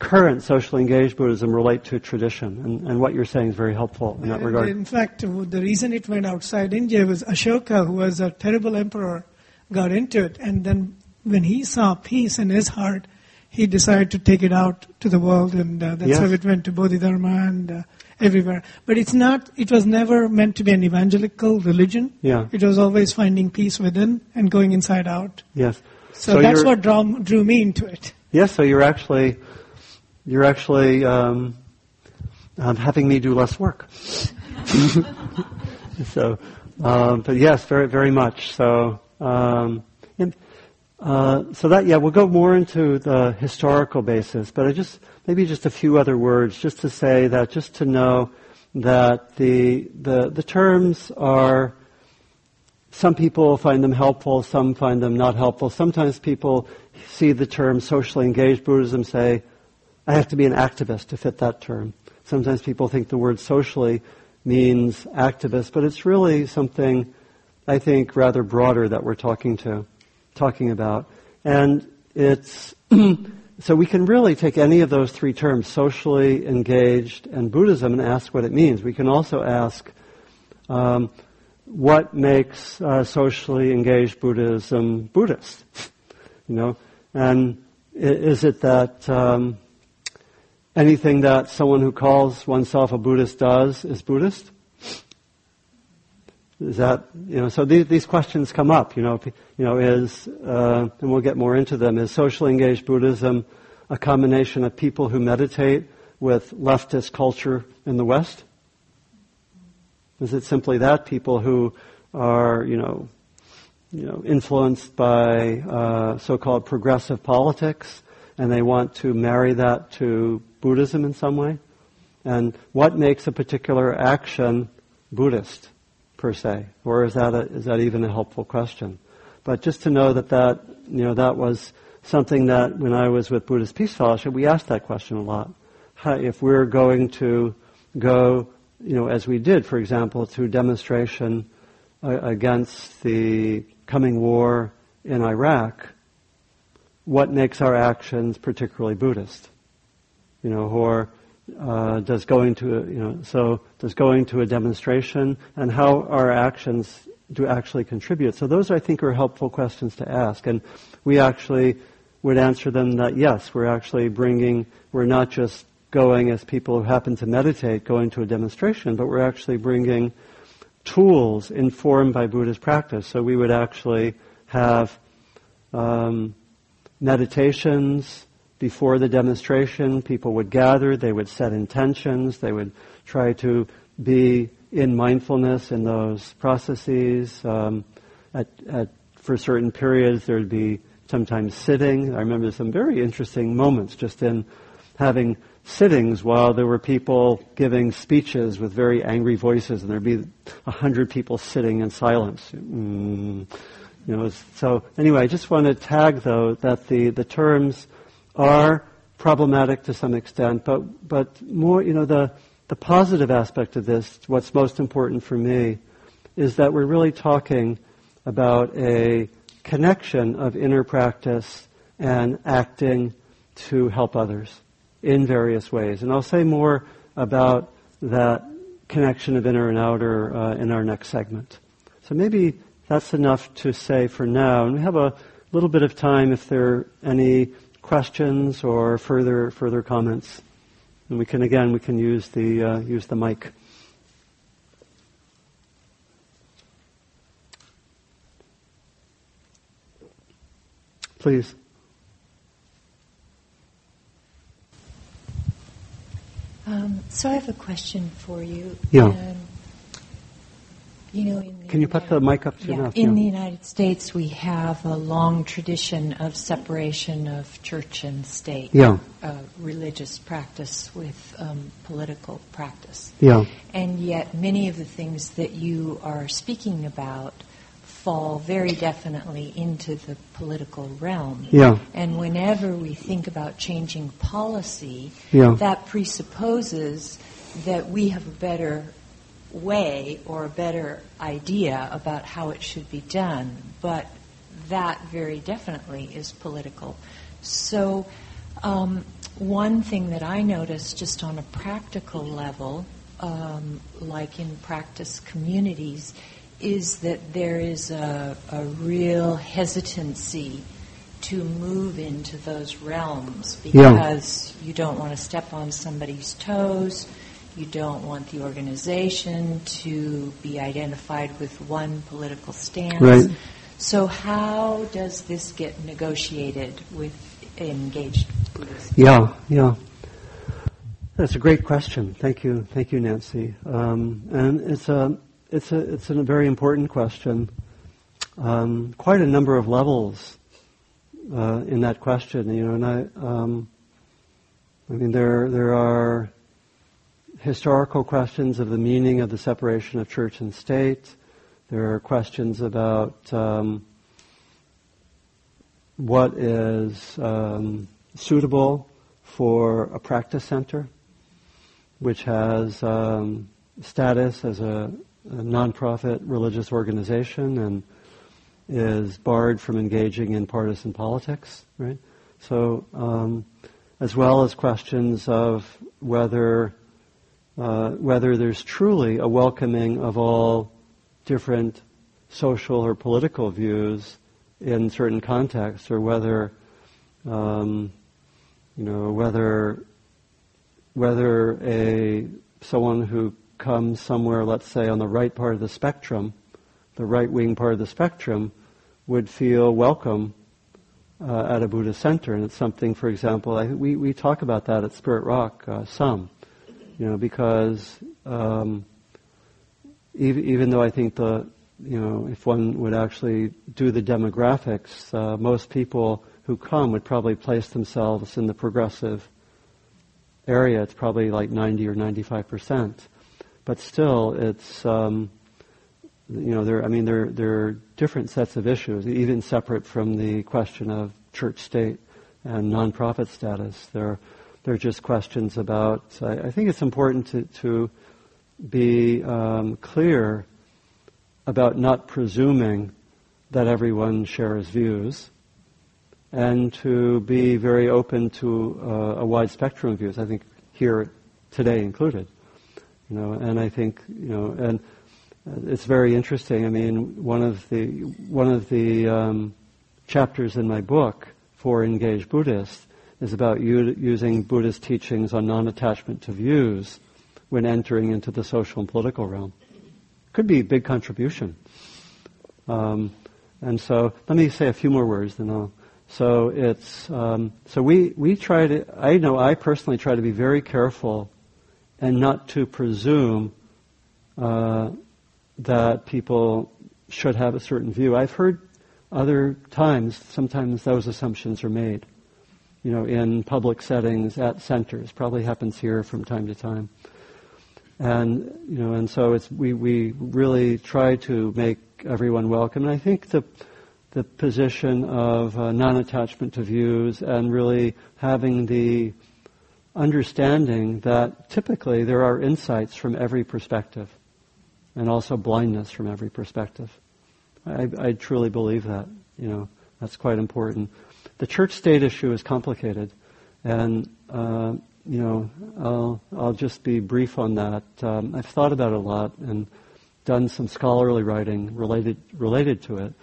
current socially engaged Buddhism relate to tradition, and, and what you're saying is very helpful in that regard. In fact, the reason it went outside India was Ashoka, who was a terrible emperor, got into it. And then when he saw peace in his heart, he decided to take it out to the world. And uh, that's Yes. how it went to Bodhidharma and uh, everywhere. But it's not. It was never meant to be an evangelical religion. Yeah. It was always finding peace within and going inside out. Yes. So, So that's what drew, drew me into it. Yes, so you're actually you're actually um, um, having me do less work. so, um, but yes, very very much. So, um, and, uh, so that yeah, we'll go more into the historical basis, but I just maybe just a few other words, just to say that, just to know that the the the terms are. Some people find them helpful, some find them not helpful. Sometimes people see the term socially engaged Buddhism, say, I have to be an activist to fit that term. Sometimes people think the word socially means activist, but it's really something, I think, rather broader that we're talking to, talking about. And it's, so we can really take any of those three terms, socially engaged and Buddhism, and ask what it means. We can also ask, um, what makes uh, socially engaged Buddhism Buddhist? You know, and is it that um, anything that someone who calls oneself a Buddhist does is Buddhist? Is that you know? So these, these questions come up. You know, you know, is uh, and we'll get more into them. Is socially engaged Buddhism a combination of people who meditate with leftist culture in the West? Is it simply that people who are, you know, you know, influenced by uh, so-called progressive politics, and they want to marry that to Buddhism in some way? And what makes a particular action Buddhist, per se, or is that a, is that even a helpful question? But just to know that that you know that was something that when I was with Buddhist Peace Fellowship, we asked that question a lot. How, if we're going to go, you know, as we did, for example, to demonstration uh, against the coming war in Iraq, what makes our actions particularly Buddhist? You know, or uh, does going to, a, you know, so does going to a demonstration and how our actions do actually contribute? So those, I think, are helpful questions to ask. And we actually would answer them that yes, we're actually bringing, we're not just going as people who happen to meditate, going to a demonstration, but we're actually bringing tools informed by Buddhist practice. So we would actually have um, meditations before the demonstration. People would gather, they would set intentions, they would try to be in mindfulness in those processes. Um, at, at, for certain periods, there would be sometimes sitting. I remember some very interesting moments just in having sittings while there were people giving speeches with very angry voices, and there'd be a hundred people sitting in silence. Mm, you know, so anyway, I just want to tag though that the, the terms are problematic to some extent, but but more, you know, the the positive aspect of this, what's most important for me, is that we're really talking about a connection of inner practice and acting to help others in various ways. And I'll say more about that connection of inner and outer uh, in our next segment. So maybe that's enough to say for now. And we have a little bit of time if there are any questions or further further comments. And we can again we can use the uh, use the mic. Please. Um, so I have a question for you. Yeah. Um, you know, in the Can you put the mic up to your yeah, mouth? in Yeah. the United States, we have a long tradition of separation of church and state, Yeah. uh, religious practice with um, political practice. Yeah. And yet, many of the things that you are speaking about fall very definitely into the political realm. Yeah. And whenever we think about changing policy, Yeah. that presupposes that we have a better way or a better idea about how it should be done. But that very definitely is political. So, um, one thing that I noticed just on a practical level, um, like in practice communities, is that there is a, a real hesitancy to move into those realms Yeah. because you don't want to step on somebody's toes. You don't want the organization to be identified with one political stance. Right. So how does this get negotiated with engaged Buddhists? Yeah, yeah. That's a great question. Thank you, thank you, Nancy. Um, and it's a it's a it's a very important question. Um, quite a number of levels uh, in that question, you know, and I um, I mean there there are historical questions of the meaning of the separation of church and state. There are questions about um, what is um, suitable for a practice center which has um, status as a, a nonprofit religious organization and is barred from engaging in partisan politics, right? So, um, as well as questions of whether uh, whether there's truly a welcoming of all different social or political views in certain contexts, or whether um, you know whether whether a someone who comes somewhere, let's say, on the right part of the spectrum, the right wing part of the spectrum, would feel welcome uh, at a Buddhist center. And it's something, for example, I, we, we talk about that at Spirit Rock uh, some, you know, because um, even, even though I think the, you know, if one would actually do the demographics, uh, most people who come would probably place themselves in the progressive area, it's probably like 90 or 95 percent. But still, it's um, you know, there. I mean, there there are different sets of issues, even separate from the question of church-state and nonprofit status. There, there are just questions about. I, I think it's important to to be um, clear about not presuming that everyone shares views and to be very open to uh, a wide spectrum of views. I think here today included, you know, and I think you know, and it's very interesting. I mean, one of the one of the um, chapters in my book for engaged Buddhists is about u- using Buddhist teachings on non-attachment to views when entering into the social and political realm. Could be a big contribution. Um, and so, let me say a few more words, then I'll so it's um, so we we try to. I know I personally try to be very careful, and not to presume uh, that people should have a certain view. I've heard other times sometimes those assumptions are made. You know, in public settings at centers, probably happens here from time to time. And you know, and so it's we we really try to make everyone welcome. And I think the the position of uh, non-attachment to views and really having the understanding that typically there are insights from every perspective and also blindness from every perspective. I, I truly believe that. You know, that's quite important. The church-state issue is complicated, and uh, you know, I'll, I'll just be brief on that. Um, I've thought about it a lot and done some scholarly writing related related to it.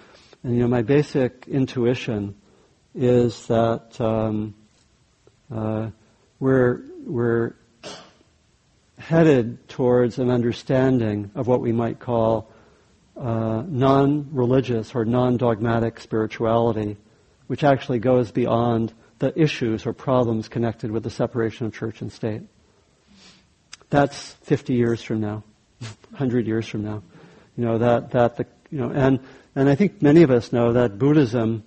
And you know, my basic intuition is that um, uh, we're we're headed towards an understanding of what we might call uh, non-religious or non-dogmatic spirituality, which actually goes beyond the issues or problems connected with the separation of church and state. That's 50 years from now, 100 years from now. You know that that the you know and and I think many of us know that Buddhism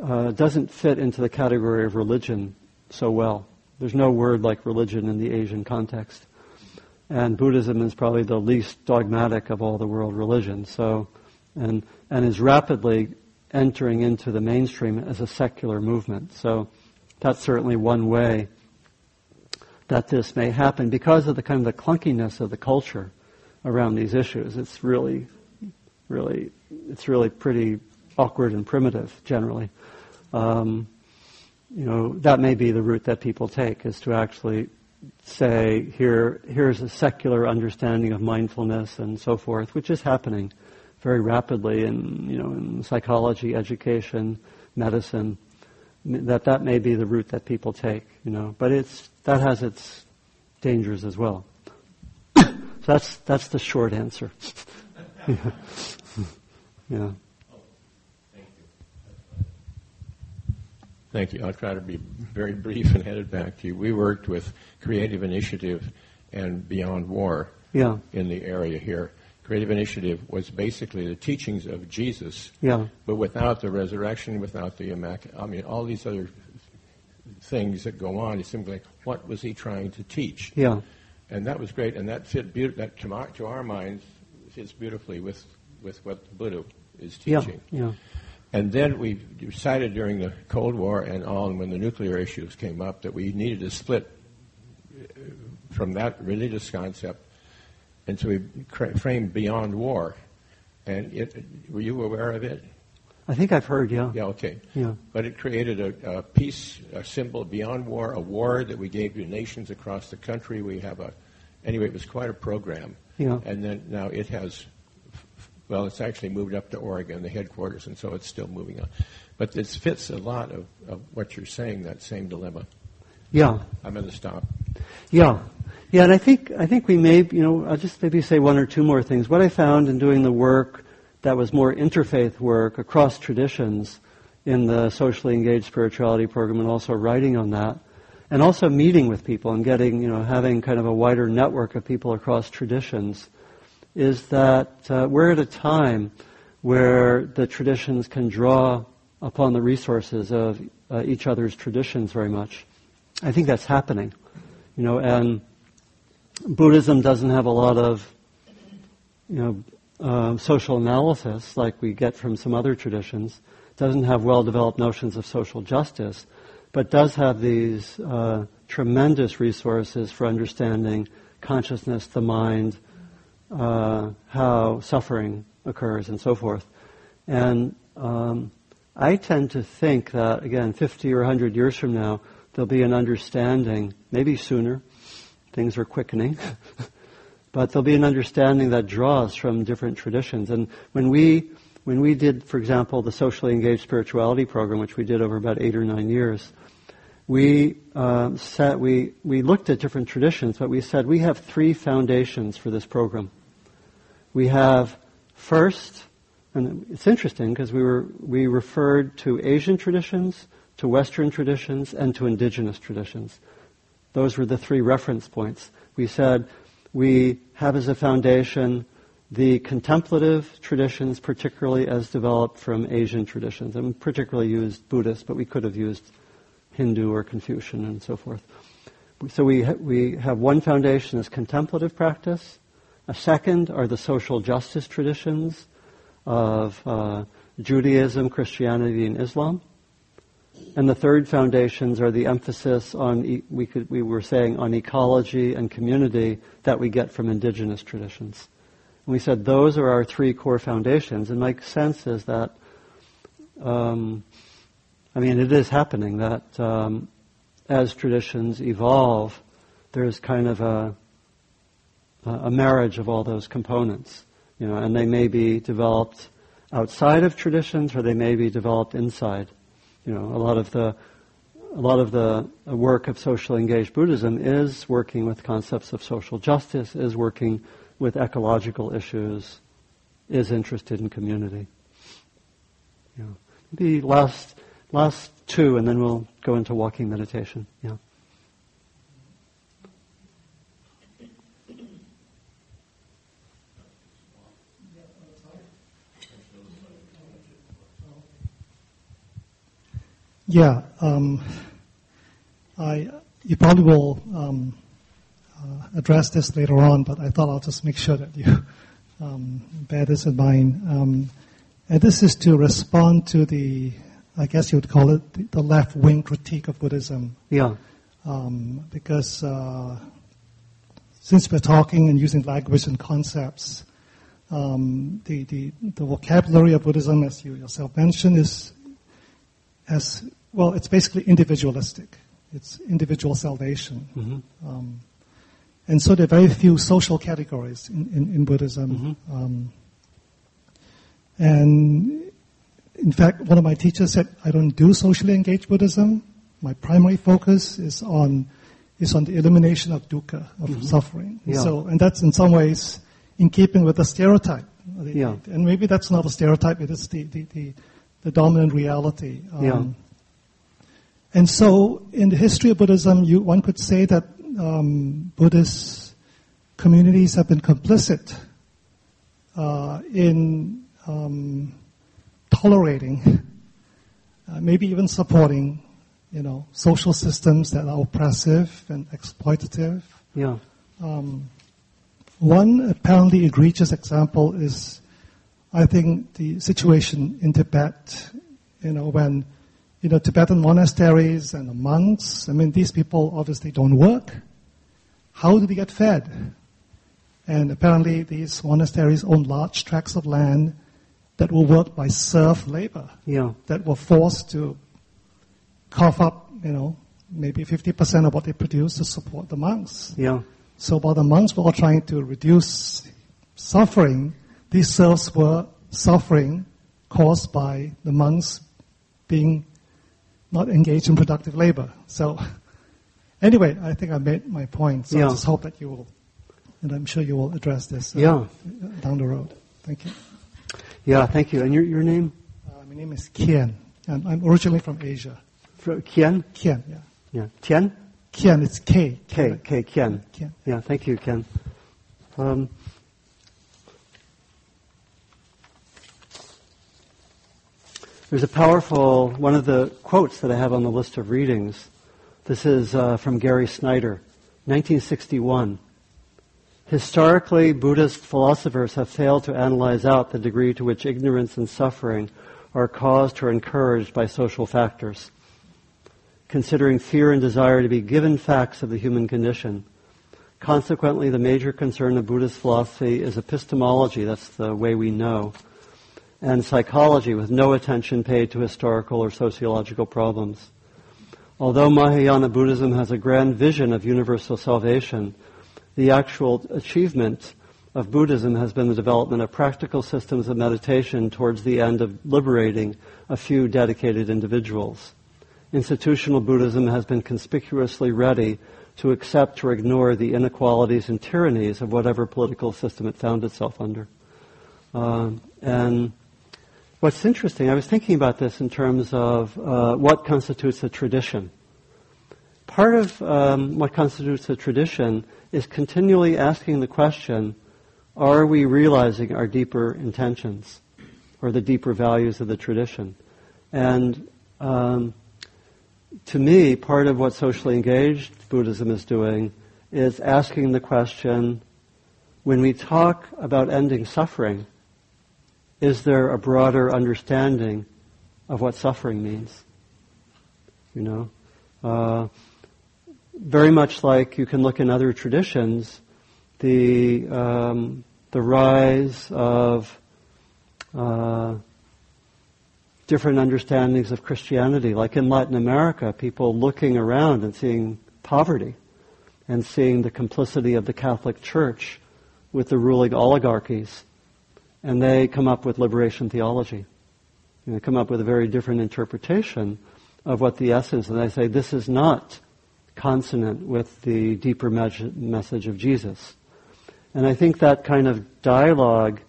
uh, doesn't fit into the category of religion so well. There's no word like religion in the Asian context. And Buddhism is probably the least dogmatic of all the world religions. So, and, and is rapidly entering into the mainstream as a secular movement. So that's certainly one way that this may happen because of the kind of the clunkiness of the culture around these issues. It's really, really it's really pretty awkward and primitive generally. Um, you know, that may be the route that people take is to actually say here here's a secular understanding of mindfulness and so forth, which is happening very rapidly in you know in psychology, education, medicine. That that may be the route that people take, you know, but it's that has its dangers as well. So that's that's the short answer. yeah. yeah. Thank you. I'll try to be very brief and headed back to you. We worked with Creative Initiative and Beyond War yeah. in the area here. Creative Initiative was basically the teachings of Jesus, yeah. but without the resurrection, without the immaculate. I mean, all these other things that go on. It's simply what was he trying to teach? Yeah. And that was great, and that fit be- that to our, to our minds fits beautifully with with what the Buddha is teaching. Yeah. yeah. And then we decided during the Cold War and on when the nuclear issues came up that we needed to split uh, from that religious concept, and so we framed Beyond War. And it, were you aware of it? I think I've heard, yeah. Yeah, okay. Yeah. But it created a, a peace a symbol beyond war, a war that we gave to nations across the country. We have a, anyway, it was quite a program. Yeah. And then now it has well, it's actually moved up to Oregon, the headquarters, and so it's still moving on. But this fits a lot of, of what you're saying, that same dilemma. Yeah. I'm going to stop. Yeah. Yeah, and I think I think we may, you know, I'll just maybe say one or two more things. What I found in doing the work that was more interfaith work across traditions in the socially engaged spirituality program, and also writing on that, and also meeting with people and getting, you know, having kind of a wider network of people across traditions is that uh, we're at a time where the traditions can draw upon the resources of uh, each other's traditions very much. I think that's happening, you know, and Buddhism doesn't have a lot of, you know, uh, social analysis like we get from some other traditions. Doesn't have well-developed notions of social justice, but does have these uh, tremendous resources for understanding consciousness, the mind, uh, how suffering occurs and so forth. And um, I tend to think that, again, 50 or 100 years from now, there'll be an understanding, maybe sooner, things are quickening, but there'll be an understanding that draws from different traditions. And when we, when we did, for example, the socially engaged spirituality program, which we did over about eight or nine years, we uh, set, we, we looked at different traditions, but we said we have three foundations for this program we have first, and it's interesting because we were we referred to Asian traditions, to Western traditions, and to indigenous traditions. Those were the three reference points. We said we have as a foundation the contemplative traditions, particularly as developed from Asian traditions, and particularly used Buddhist, but we could have used Hindu or Confucian and so forth. So we ha- we have one foundation as contemplative practice. A second are the social justice traditions of uh, Judaism, Christianity, and Islam. And the third foundations are the emphasis on, we, could, we were saying, on ecology and community that we get from indigenous traditions. And we said those are our three core foundations. And my sense is that, um, I mean, it is happening that um, as traditions evolve, there's kind of a a marriage of all those components. You know, and they may be developed outside of traditions, or they may be developed inside. You know, a lot of the a lot of the work of socially engaged Buddhism is working with concepts of social justice, is working with ecological issues, is interested in community. Yeah. Maybe last last two, and then we'll go into walking meditation. Yeah. Yeah, um, I you probably will um, uh, address this later on, but I thought I'll just make sure that you um, bear this in mind. Um, and this is to respond to the, I guess you would call it the, the left wing critique of Buddhism. Yeah. Um, because uh, since we're talking and using language and concepts, um, the, the, the vocabulary of Buddhism, as you yourself mentioned, is as well, it's basically individualistic. It's individual salvation. Mm-hmm. Um, and so there are very few social categories in, in, in Buddhism. Mm-hmm. Um, and in fact, one of my teachers said, I don't do socially engaged Buddhism. My primary focus is on is on the elimination of dukkha, of Mhm. suffering. Yeah. So, and that's in some ways in keeping with the stereotype. Yeah. And maybe that's not a stereotype, it is the, the, the, the dominant reality. Um, Yeah. And so, in the history of Buddhism, you, one could say that um, Buddhist communities have been complicit uh, in um, tolerating, uh, maybe even supporting, you know, social systems that are oppressive and exploitative. Yeah. Um, one apparently egregious example is, I think, the situation in Tibet. You know, when you know Tibetan monasteries and the monks. I mean, these people obviously don't work. How do they get fed? And apparently, these monasteries own large tracts of land that were worked by serf labor. Yeah. That were forced to cough up, you know, maybe 50% of what they produce to support the monks. Yeah. So while the monks were all trying to reduce suffering, these serfs were suffering caused by the monks being not engaged in productive labor. So anyway, I think I made my point. So Yeah. I just hope that you will, and I'm sure you will address this uh, Yeah. down the road. Thank you. Yeah, thank you. And your, your name? Uh, my name is Kian, and I'm originally from Asia. Fr- Kian? Kian, yeah. Yeah. Tian? Kian, it's K. K. K. Kian. Kian. Yeah, thank you, Ken. Um, there's a powerful, one of the quotes that I have on the list of readings. This is uh, from Gary Snyder, 1961. Historically, Buddhist philosophers have failed to analyze out the degree to which ignorance and suffering are caused or encouraged by social factors. Considering fear and desire to be given facts of the human condition. Consequently, the major concern of Buddhist philosophy is epistemology, that's the way we know, and psychology with no attention paid to historical or sociological problems. Although Mahayana Buddhism has a grand vision of universal salvation, the actual achievement of Buddhism has been the development of practical systems of meditation towards the end of liberating a few dedicated individuals. Institutional Buddhism has been conspicuously ready to accept or ignore the inequalities and tyrannies of whatever political system it found itself under. Um, and what's interesting, I was thinking about this in terms of uh, what constitutes a tradition. Part of um, what constitutes a tradition is continually asking the question, are we realizing our deeper intentions or the deeper values of the tradition? And um, to me, part of what socially engaged Buddhism is doing is asking the question, when we talk about ending suffering, is there a broader understanding of what suffering means? You know, uh, very much like you can look in other traditions, the um, the rise of uh, different understandings of Christianity, like in Latin America, people looking around and seeing poverty and seeing the complicity of the Catholic Church with the ruling oligarchies, and they come up with liberation theology. And they come up with a very different interpretation of what the essence, and they say this is not consonant with the deeper me- message of Jesus. And I think that kind of dialogue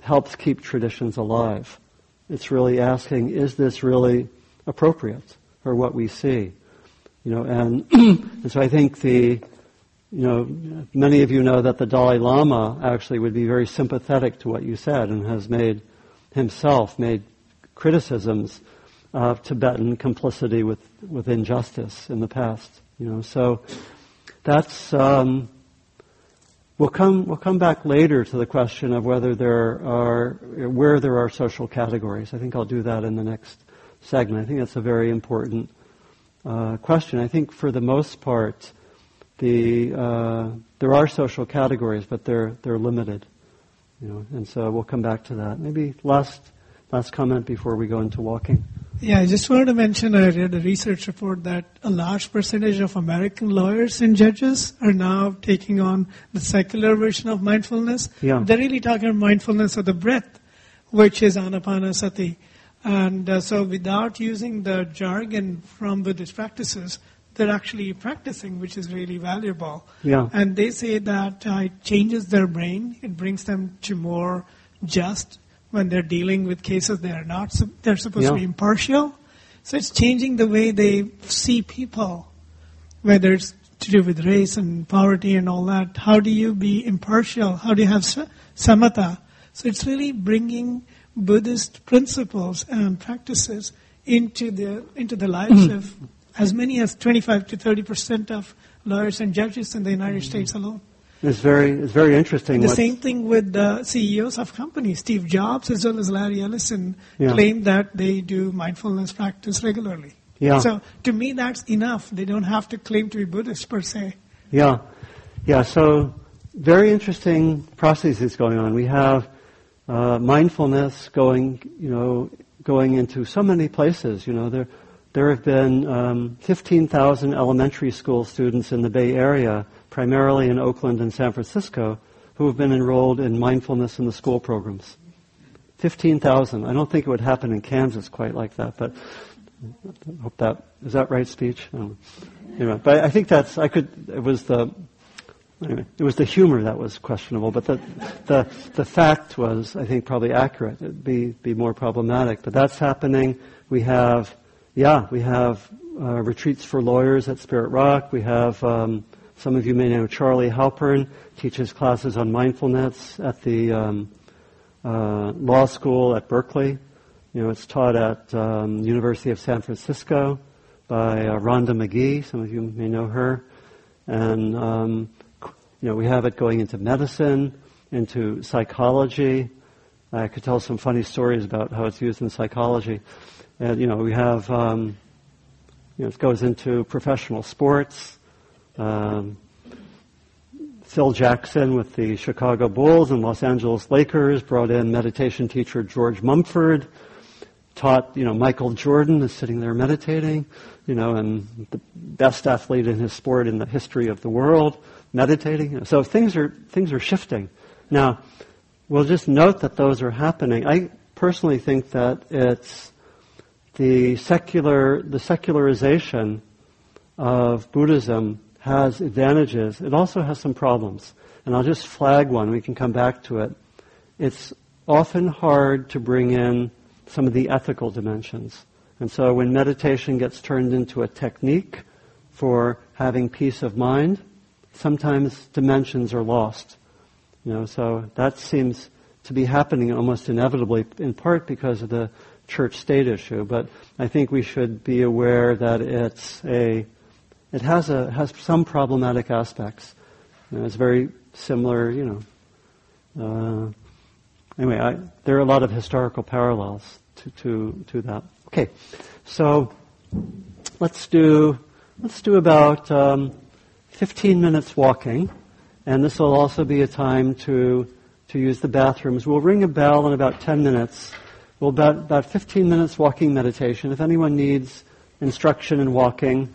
helps keep traditions alive. It's really asking, is this really appropriate for what we see? You know, and, and so I think the, you know, many of you know that the Dalai Lama actually would be very sympathetic to what you said and has made himself made criticisms of Tibetan complicity with, with injustice in the past. You know, so that's um, we'll come we'll come back later to the question of whether there are where there are social categories. I think I'll do that in the next segment. I think that's a very important uh, question. I think for the most part, the uh, there are social categories, but they're they're limited. You know, and so we'll come back to that. Maybe last last comment before we go into walking. Yeah, I just wanted to mention I read a research report that a large percentage of American lawyers and judges are now taking on the secular version of mindfulness. Yeah. They're really talking about mindfulness of the breath, which is anapanasati. And uh, so without using the jargon from Buddhist practices, they're actually practicing, which is really valuable. Yeah. And they say that uh, it changes their brain. It brings them to more just when they're dealing with cases they are not. They're supposed to be impartial. So it's changing the way they see people, whether it's to do with race and poverty and all that. How do you be impartial? How do you have sa- samatha? So it's really bringing Buddhist principles and practices into the into the lives of as many as 25 to 30 percent of lawyers and judges in the United States alone. It's very, it's very interesting. The same thing with the CEOs of companies. Steve Jobs as well as Larry Ellison Yeah. claim that they do mindfulness practice regularly. Yeah. So to me, that's enough. They don't have to claim to be Buddhist per se. Yeah, yeah. So very interesting processes going on. We have uh, mindfulness going, you know, going into so many places. You know, there there have been um, 15,000 elementary school students in the Bay Area, primarily in Oakland and San Francisco, who have been enrolled in mindfulness in the school programs. 15,000. I don't think it would happen in Kansas quite like that, but I hope that is that right speech. Anyway, but I think that's I could. It was the anyway. It was the humor that was questionable, but the the the fact was I think probably accurate. It'd be be more problematic, but that's happening. We have yeah we have uh, retreats for lawyers at Spirit Rock. We have um, some of you may know Charlie Halpern teaches classes on mindfulness at the um, uh, law school at Berkeley. You know, it's taught at um, University of San Francisco by uh, Rhonda Magee. Some of you may know her. And, um, you know, we have it going into medicine, into psychology. I could tell some funny stories about how it's used in psychology. And, you know, we have, um, you know, it goes into professional sports. Um, Phil Jackson with the Chicago Bulls and Los Angeles Lakers brought in meditation teacher George Mumford, taught, you know, Michael Jordan is sitting there meditating, you know, and the best athlete in his sport in the history of the world, meditating. So things are, things are shifting. Now, we'll just note that those are happening. I personally think that it's the secular, the secularization of Buddhism has advantages. It also has some problems. And I'll just flag one. We can come back to it. It's often hard to bring in some of the ethical dimensions. And so when meditation gets turned into a technique for having peace of mind, sometimes dimensions are lost. You know, so that seems to be happening almost inevitably, in part because of the church-state issue. But I think we should be aware that it's a it has a has some problematic aspects. You know, it's very similar, you know. Uh, anyway, I, there are a lot of historical parallels to, to to that. Okay, so let's do let's do about um, 15 minutes walking, and this will also be a time to to use the bathrooms. We'll ring a bell in about 10 minutes. We'll about about 15 minutes walking meditation. If anyone needs instruction in walking.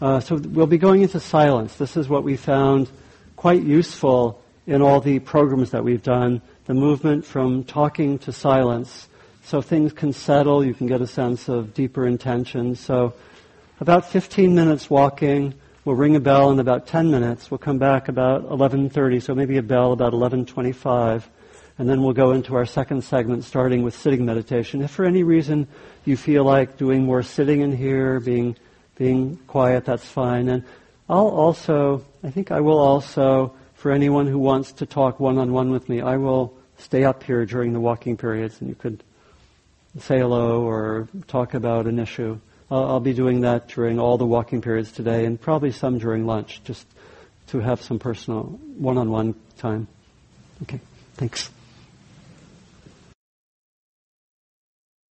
Uh, so we'll be going into silence. This is what we found quite useful in all the programs that we've done. The movement from talking to silence, so things can settle. You can get a sense of deeper intention. So about 15 minutes walking. We'll ring a bell in about 10 minutes. We'll come back about 11:30. So maybe a bell about 11:25. And then we'll go into our second segment, starting with sitting meditation. If for any reason you feel like doing more sitting in here, being being quiet, that's fine. And I'll also, I think I will also, for anyone who wants to talk one-on-one with me, I will stay up here during the walking periods and you could say hello or talk about an issue. I'll, I'll be doing that during all the walking periods today and probably some during lunch just to have some personal one-on-one time. Okay, thanks.